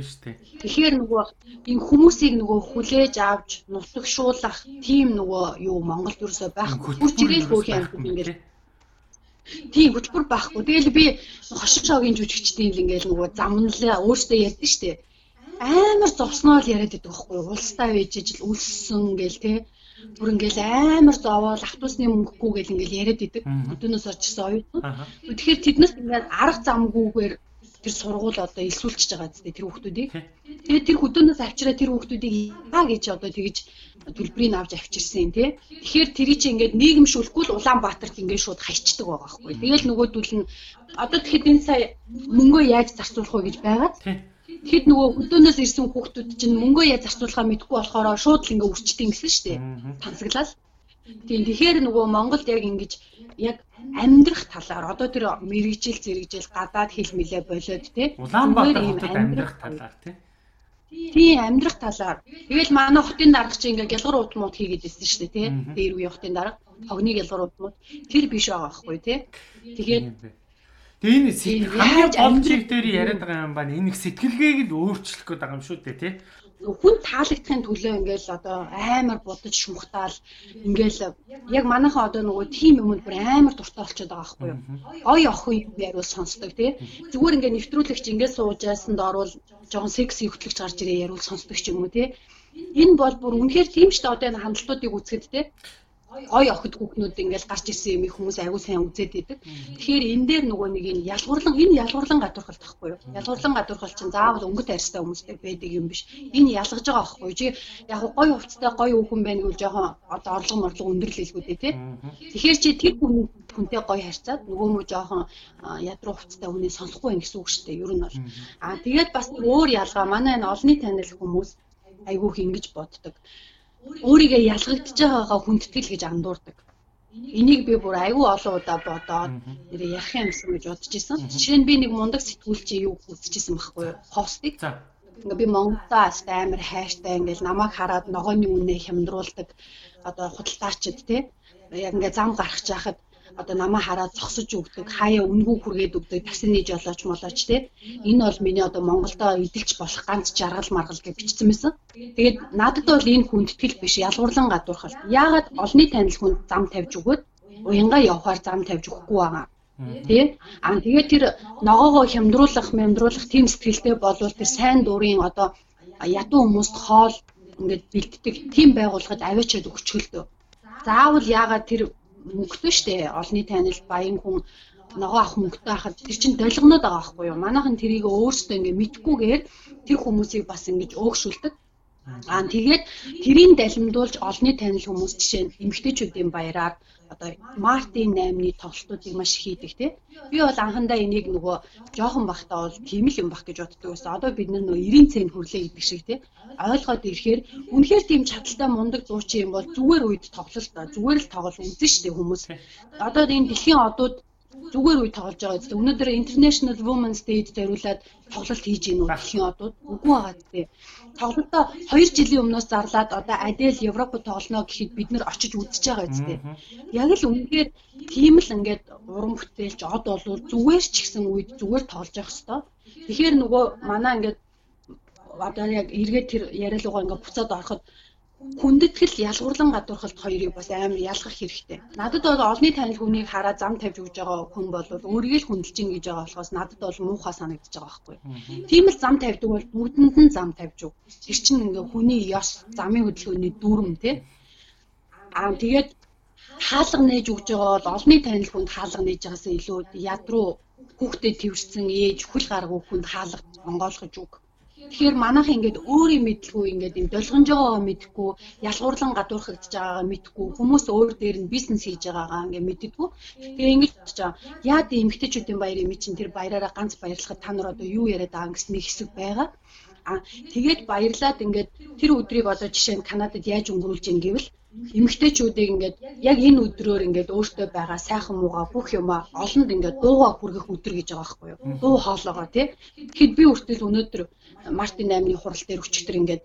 Тэгэхээр нөгөө энэ хүмүүсийг нөгөө хүлээж авч нутагшуулах тийм нөгөө юу Монголд юусоо байхгүй. Бүр жирэл хөөхөн амьд ингээл Тийм хөтөлбөр байхгүй. Тэгэл би хошин шогийн жүжигчдийн л ингээл нөгөө замналаа өөртөө ярьдэн штэ. Амар зовсноо л яриад байдаг байхгүй. Улстай вэжж л үлссэн гээл те бүр ингээл амар зовоол автобусны мөнгөгүй гэл ингээл яриад идэг. Өдөөнөөс орчихсон оюутнууд. Тэгэхээр тэднээс ингээд арга замгүйгээр тэр сургууль одоо илсүүлчихэж байгаа зү тэр хүүхдүүдийг. Тэгээд тэр хөдөөнөөс авчираа тэр хүүхдүүдийг яа гэж одоо тэгж төлбөрийг авч авчирсан тий. Тэгэхээр тэрий чи ингээд нийгэмшүүлэхгүй л Улаанбаатарт ингээд шууд хайчдаг байгаа байхгүй. Тэгэл нөгөөдөл нь одоо тэгэхэд энэ сая мөнгөө яаж зарцуулах вэ гэж байгаад Тэгэхэд нөгөө хөдөөнөөс ирсэн хүүхдүүд чинь мөнгөө яа зарцуулахаа мэдгүй болохоор шууд л ингээ үрчтийн гэсэн шүү дээ. Тансаглал. Тийм тэгэхээр нөгөө Монголд яг ингэж яг амьдрах талаар одоо тэр мэрэгжил зэрэгжил гадаад хэл мэлээ болоод тий. Улаанбаатар хотод амьдрах талаар тий. Тийм амьдрах талаар. Тэгэл манай хотын дарга чинь ингээ гялгар уутмууд хийгээд ирсэн шүү дээ тий. Дээр үе хотын дарга. огныг ялгаруудмууд тэр биш байгаа байхгүй тий. Тэгээд Тэгээ энэ сэтгэл хамгийн гол чиг дээр яриад байгаа юм байна. Энэ их сэтгэлгээг л өөрчлөх гээд байгаа юм шүү дээ тий хүн таалагдахын төлөө ингээл одоо амар будаж шүмхтаал ингээл яг манайхан одоо нөгөө тим юмд бүр амар дуртай болчиход байгаа байхгүй юу. Ой охин юм яриул сонсдог тий. Зүгээр ингээд нэвтрүүлэгч ингээд суужаасанд орвол жоохон секси хөтлөгч гарч ирээ яриул сонсдог ч юм уу тий. Энэ бол бүр үнэхээр тийм ч одоо энэ хандлтуудыг үзэхэд тий ой охид хүүхнүүд ингээл гарч ирсэн юм их хүмүүс аягүй сайн үзээд идэг. Тэгэхээр энэ дээр нөгөө нэг энэ ялгуурлан энэ ялгуурлан гадуурхал тахгүй юу? Ялгуурлан гадуурхал чинь заавал өнгөт арьстай хүмүүстэй байдаг юм биш. Энэ ялгаж байгаа байхгүй? Чи яг гой хувцастай гой хүүхэн байна гэвэл жоохон одоо орлого морлого өндөрлөлгүүдээ тий. Тэгэхээр чи тэр хүн хүнтэй гой харьцаад нөгөө мөр жоохон ядруу хувцастай хүнийг сонсохгүй байх гэсэн үг шүү дээ. Ер нь бол. Аа тэгээд бас өөр ялгаа манай энэ олонний танил хүмүүс айгүйх ингэж боддог өөрийгөө ялгагдж байгаагаа хүндэтгэл гэж андуурдаг. Энийг би бүр айгүй олон удаа бодоод нэр ярих юмсан гэж бодож исэн. Жишээ нь би нэг мундаг сэтгүүлчийн юу үзчихсэн байхгүй юу? Постыг. Ингээ би Монголоос амар хайртай ингээл намайг хараад ногооны үнэ хямдруулдаг одоо худалдаачид тий яг ингээ зам гарах чахад одоо намаа хараад зогсож өгдөг, хаяа үнгүү хүргээд өгдөг, таксины жолооч молооч те. Энэ бол миний одоо Монголдо эдэлж болох ганц жаргал маргал гэж бичсэн байсан. Тэгээд надад бол энэ хүндэтгэл биш, ялгуурлан гадуурхал. Яагаад олонний танил хүнд зам тавьж өгөөд уянга явахаар зам тавьж өгөхгүй байгаа. Тэ? Аа тэгээд тэр ногоогоо хямдруулах, мямдруулах тийм сэтгэлтэй болвол тэр сайн дурын одоо ядуу хүмүүст хоол ингээд бэлддэг тийм байгууллагад аваачаад өгчхөлдөө. Заавал яагаад тэр мөнгөтэй штэ олны танил баян хүн ногоо ах мөнгөтэй хахад тэр чин долгоноод байгаа байхгүй юу? Манайхан тэрийг өөрсдөө ингээ мэдхгүйгээр тэр хүмүүсийг бас ингэж өөгшүүлдэг Аа тэгээд тэрийг далимдуулж олны танил хүмүүс жишээ нь эмгтээчүүдийн баяраар одоо Мартин 8-ны тоглолтуудыг маш хийдэг тий. Би бол анхандаа энийг нөгөө жоохон бахтаа бол тийм л юм бах гэж боддог байсан. Одоо бид нар нөгөө 90 цент хүрлээ гэдэг шиг тий. Ойлгоод ирэхээр үнэхээр тийм чадaltaй мундаг зуучин юм бол зүгээр үед тоглолт зүгээр л тоглол үзэн штэ хүмүүс. Одоо энэ дэлхийн одууд зүгээр үе тоглож байгаа үстэй. Өнөөдөр International Women's Day-д зориулаад тоглолт хийж гинүү дэлхийн одууд үгүй байгаа үстэй. Тоглолтоо 2 жилийн өмнөөс зарлаад одоо Адел Европ тоглоно гэхэд бид нэр очиж үзэж байгаа үстэй. Яг л үнэхээр тийм л ингээд уран бүтээлч од болвол зүгээр ч гэсэн үед зүгээр тоглож явах хэвээр. Тэгэхээр нөгөө манай ингээд одоо яг эргээд тэр яриалгаа ингээд буцаад ороход хүндэтгэл ялгуурлан гадуурхалт хоёрыг бас амар ялгах хэрэгтэй. Надад бол олонний танил хүнийг хараад зам тавьж өгж байгаа хүн бол өөрийг л хүндэлж ин гэж байгаа болохоос надад бол муухай санагдаж байгаа байхгүй. Тийм л зам тавьдаг бол бүгдэнд нь зам тавьж өг. Тэр чинь ингээ хүний ёс, замын хөдөлгөөний дүрм тий. Аа тэгээд хаалга нээж өгж байгаа бол олонний танил хүнд хаалга нээж байгаас илүү яд руу хүүхдэд твэрсэн ээж хүл гаргуу хүнд хаалга онгойлгож өг Тэгэхээр манайх ингээд өөрийн мэдлгүй ингээд юм долгонж байгаагаа мэдхгүй, ялгуурлан гадуурхагдж байгаагаа мэдхгүй, хүмүүс өөр дээр нь бизнес хийж байгаагаа ингээд мэддэггүй. Тэгээ бодож байгаа. Яа дээ эмгтээчүүдийн баяр юм чинь тэр баяраараа ганц баярлахад та нар одоо юу яриад байгаа гэсэн хэсэг байгаа. А тэгээд баярлаад ингээд тэр өдрийг одоо жишээ нь Канадад яаж өнгөрүүлж ин гэвэл эмэгтэйчүүдийг ингээд яг энэ өдрөөр ингээд өөртөө байгаа сайхан муугаа бүх юмаа олонд ингээд дууга хүргэх өдөр гэж байгаа байхгүй юу. Дуу хоолоогоо тий. Тэгэхэд би үртэл өнөөдөр Мартин 8-ны хурал дээр өчтөр ингээд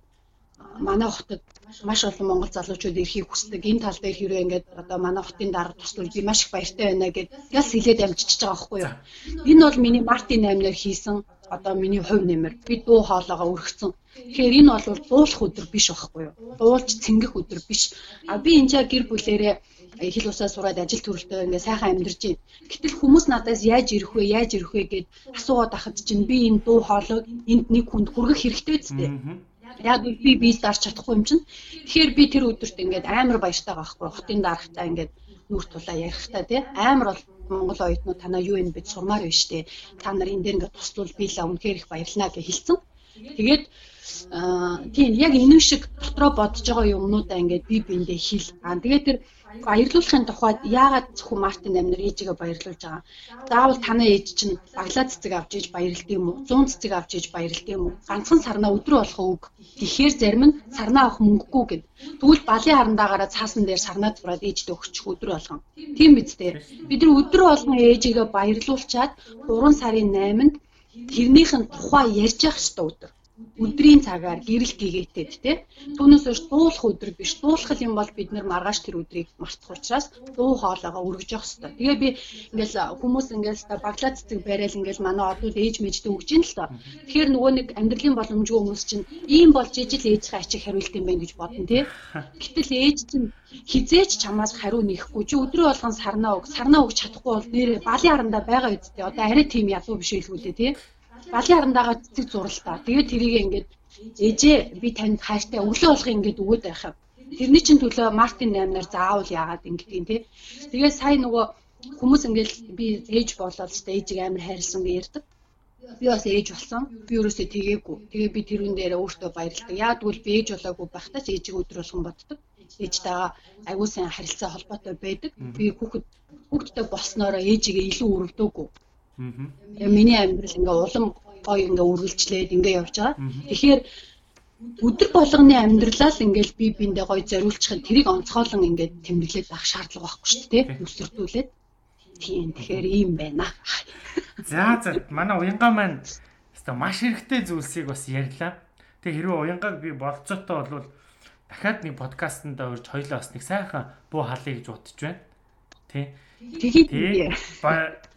манай хотод маш олон монгол залуучууд эрхийг хүсдэг. Энэ тал дээр хэрвээ ингээд одоо манай хотын дарга туславал би маш их баяртай байна гэд яс хилээд амжиж байгаа байхгүй юу. Энэ бол миний Мартин 8-наар хийсэн одоо миний хувь нэмэр. Би дуу хоолоогоо өргөцсөн. Тэгэхээр энэ бол дуулах өдөр биш байхгүй юу? Дуулж цэнгэх өдөр биш. А би энэ чаа гэр бүлэрээ хил усаа сураад ажил төрөлтөө ингээ сайхан амьдарч байна. Гэтэл хүмүүс надаас яаж ирэх вэ? Яаж ирэх вэ гэд асуугаад ахад чинь би энэ дуу хоолойг энд нэг хүнд хүргэх хэрэгтэй үстэй. Яг би бийс дарч чадахгүй юм чинь. Тэгэхээр би тэр өдөрт ингээд амар баяртай байхгүй. Хотын дарагтаа ингээд нүр тулаа ярихтаа тий амар бол Монгол оюутнууд танаа юу юм бэ сурмаар байна штэ. Та нар энэ дээр ингээд туслуул би л үнэхээр их баярлнаа гэж хэлсэн. Тэгээд аа тийм яг энэ шиг дотроо бодож байгаа юмнуудаа ингээд би биэндээ хэл. Аа тэгээд тэр баярлуулахын тухайд яагаад зөвхөн Мартин амнэр ээжигээ баярлуулж байгаа. Заавал танаа ээж чинь баглаа цэцэг авч ээж баярлдаг юм уу? 100 цэцэг авч ээж баярлдаг юм уу? Ганцхан сарнаа өдрө болох үг. Тэгэхээр зарим нь сарнаа авах мөнгөгүй гэд. Тэгвэл балын харандаагаараа цаасан дээр сарнаа зураад ээждээ өгчих өдрө болгон. Тийм биз дээ. Бид нар өдрө болгон ээжигээ баярлуулчаад 3 сарын 8-нд тэрнийх нь тухай ярьж явах хэрэгтэй өдөр. Өдрийн цагаар гэрэл гээгээд те түүнээс өөр дуулах өдөр биш дуулах юм бол бид нар маргааш тэр өдрийг мартах учраас дуу хоолойгоо өргөж явах хэрэгтэй. Тэгээ би ингээл хүмүүс ингээл баглаа цэцэг барайл ингээл манай одууд ээж мэжтэй өгж ин л тоо. Тэгэхээр нөгөө нэг амьдралын боломжгүй хүмүүс чинь ийм болж ижил ээжийн ачиг хариулт юм байна гэж бодно те. Гэтэл ээж чинь хизээч чамаас хариу нэхгүй чи өдрөө болгон сарнаа өг сарнаа өгч чадахгүй бол нэр балын харандаа байгаа үсттэй одоо арай тийм ядуу биш үлгүүлээ тий балын харандаага цэцэг зуралтаа тэгээд тэрийг ингээд ээжээ би танд хааштай өглөө болгоо ингээд өгөөд байх юм тэрний чин төлөө мартин 8-аар заавал яагаад ингэдэг тий тэгээд сая нөгөө хүмүүс ингээд би ээж болоод ч ээжийг амар хайрлсан гэж ярьдаг би бас ээж болсон. Би өөрөөсөө тгээгүү. Тэгээ би тэрүүн дээр өөртөө. Яг тэгвэл би ээж болоогүй байхдаа ч ээжийг өдөр болгон боддог ээжтэйгээ аягүй сайн харилцаа холбоотой байдаг. Би хүүхэд хүүхдтэй болсноороо ээжигээ илүү өрөвдөөгүй. Аа. Миний амьдрал ингээ улам гоё ингээ үргэлжлээд ингээ явж байгаа. Тэгэхээр өдөр болгоны амьдралаа л ингээл би биндээ гоё зориулчихад тэрийг онцгойлон ингээд тэмдэглээд авах шаардлага байхгүй шүү дээ. Өсвөртүүлээд. Тийм тэгэхээр ийм байна. За за манай уянгаа маань өстой маш хэрэгтэй зүйлсийг бас ярьлаа. Тэг хэрвээ уянгааг би болцоотой бол дахиад нэг подкастт орж хоёлоо бас нэг сайхан буу халъя гэж бодож байна. Тэ. Тэгээ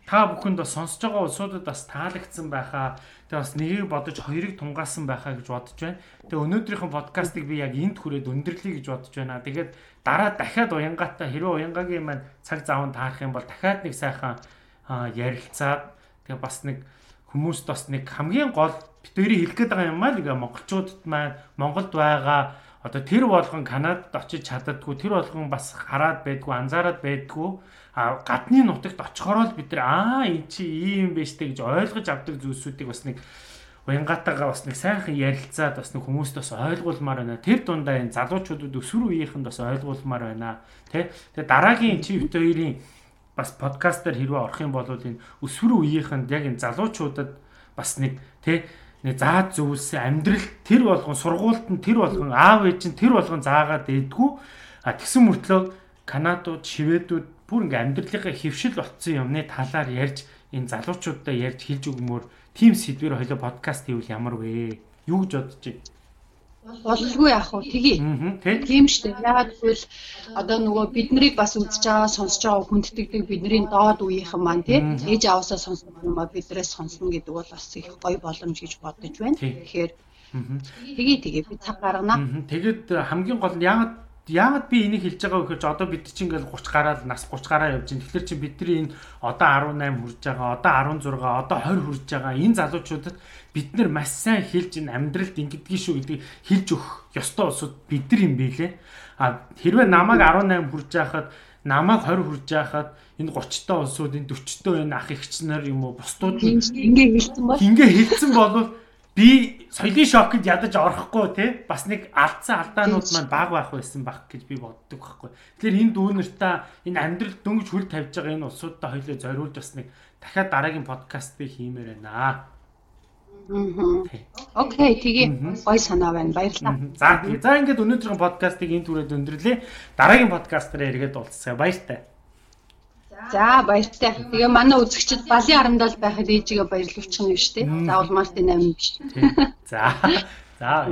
та бүхэнд бас сонсож байгаа улсуудад бас таалагдсан байхаа. Тэгээ бас нэгийг бодож хоёрыг тунгаасан байхаа гэж бодож байна. Тэгээ өнөөдрийнхэн подкастыг би яг энд хүрээд өндөрлөе гэж бодож байна. Тэгээд дараа дахиад уянгаатай хэрвээ уянгагийн маань цаг зааван таарах юм бол дахиад нэг сайхан ярилцаад тэгээ бас нэг хүмүүст бас нэг хамгийн гол битүүрийг хэлэх гээд байгаа юм аа л монголчуудад маань Монголд байгаа одоо тэр болгон Канадад очиж чаддаггүй тэр болгон бас хараад байдгүй анзаараад байдгүй а гадны нутагт очихороо л бид нар аа эн чи ийм байж тээ гэж ойлгож авдаг зүйлсүүдийг бас нэг уянгатаага бас нэг сайхан ярилцаад бас нэг хүмүүст бас ойлгуулмаар байна. Тэр дундаа энэ залуучуудад өсвөр үеийнхэнд бас ойлгуулмаар байна. Тэ? Тэгээ дараагийн чи бит хоёрын бас подкастер хэрвээ орох юм бол энэ өсвөр үеийнхэнд яг энэ залуучуудад бас нэг тэ нэг заад зүйлс амьдрал тэр болгон сургуульд нь тэр болгон аав ээж нь тэр болгон заагаад дээдгүү а тэгсэн мөртлөө канадууд шведүүд бүр ингээ амьдралынхаа хөвшил болцсон юмны талаар ярьж энэ залуучуудаа ярьж хэлж өгмөр тим сэдвэр хоёлоо подкаст хийвэл ямар вэ юу гэж бодож байна болгүй яах вэ? Тгий. Тийм шүү дээ. Яагаад гэвэл одоо нөгөө бид нарыг бас үзэж байгаа, сонсож байгаа хүндэтгдэг бидний доод үеийнхэн маань тий ээж аваасаа сонссон юм а бидрээс сонсно гэдэг бол бас их гоё боломж гэж бодож байна. Тэгэхээр тгий тгий би цаг гаргана. Тэгэд хамгийн гол нь яагаад яагаад би энийг хэлж байгаа вэ гэхээр одоо бид чинь ингээл 30 гараад нас 30 гараа явж байна. Тэгэхээр чи бидний энэ одоо 18 хүрж байгаа, одоо 16, одоо 20 хүрж байгаа энэ залуучуудад бид нар маш сайн хэлж энэ амьдралд ингэдгийг шүү гэдгийг хэлж өгөх ёстой улсууд бид нар юм бэлээ. А хэрвээ намайг 18 хүрж байхад намайг 20 хүрж байхад энэ 30 та улсууд энэ 40 та энэ ах эгч нар юм уу бусдууд ингээ хэлсэн бол ингээ хэлсэн бол би соёлын шокнд ядаж орохгүй те бас нэг алдсан алдаанууд маань баг байх байсан байх гэж би боддог байхгүй. Тэгэхээр энэ дүүнэртээ энэ амьдрал дөнгөж хүл тавьж байгаа энэ улсуудтай хоёлоо зориулж бас нэг дахиад дараагийн подкаст би хиймээр байна. Окей, тэгээ гой санаа байна. Баярлалаа. За, за ингээд өнөөдрийн подкастыг энэ түрээд өндөрлөө. Дараагийн подкастаараа эргээд уулзъя. Баяртай. За баяртай. Тэгээ манай үзэгчид балын харамдал байхад ээжигээ баярлуулчих нь шүү дээ. Заавал Мартин 8 биш. За. За.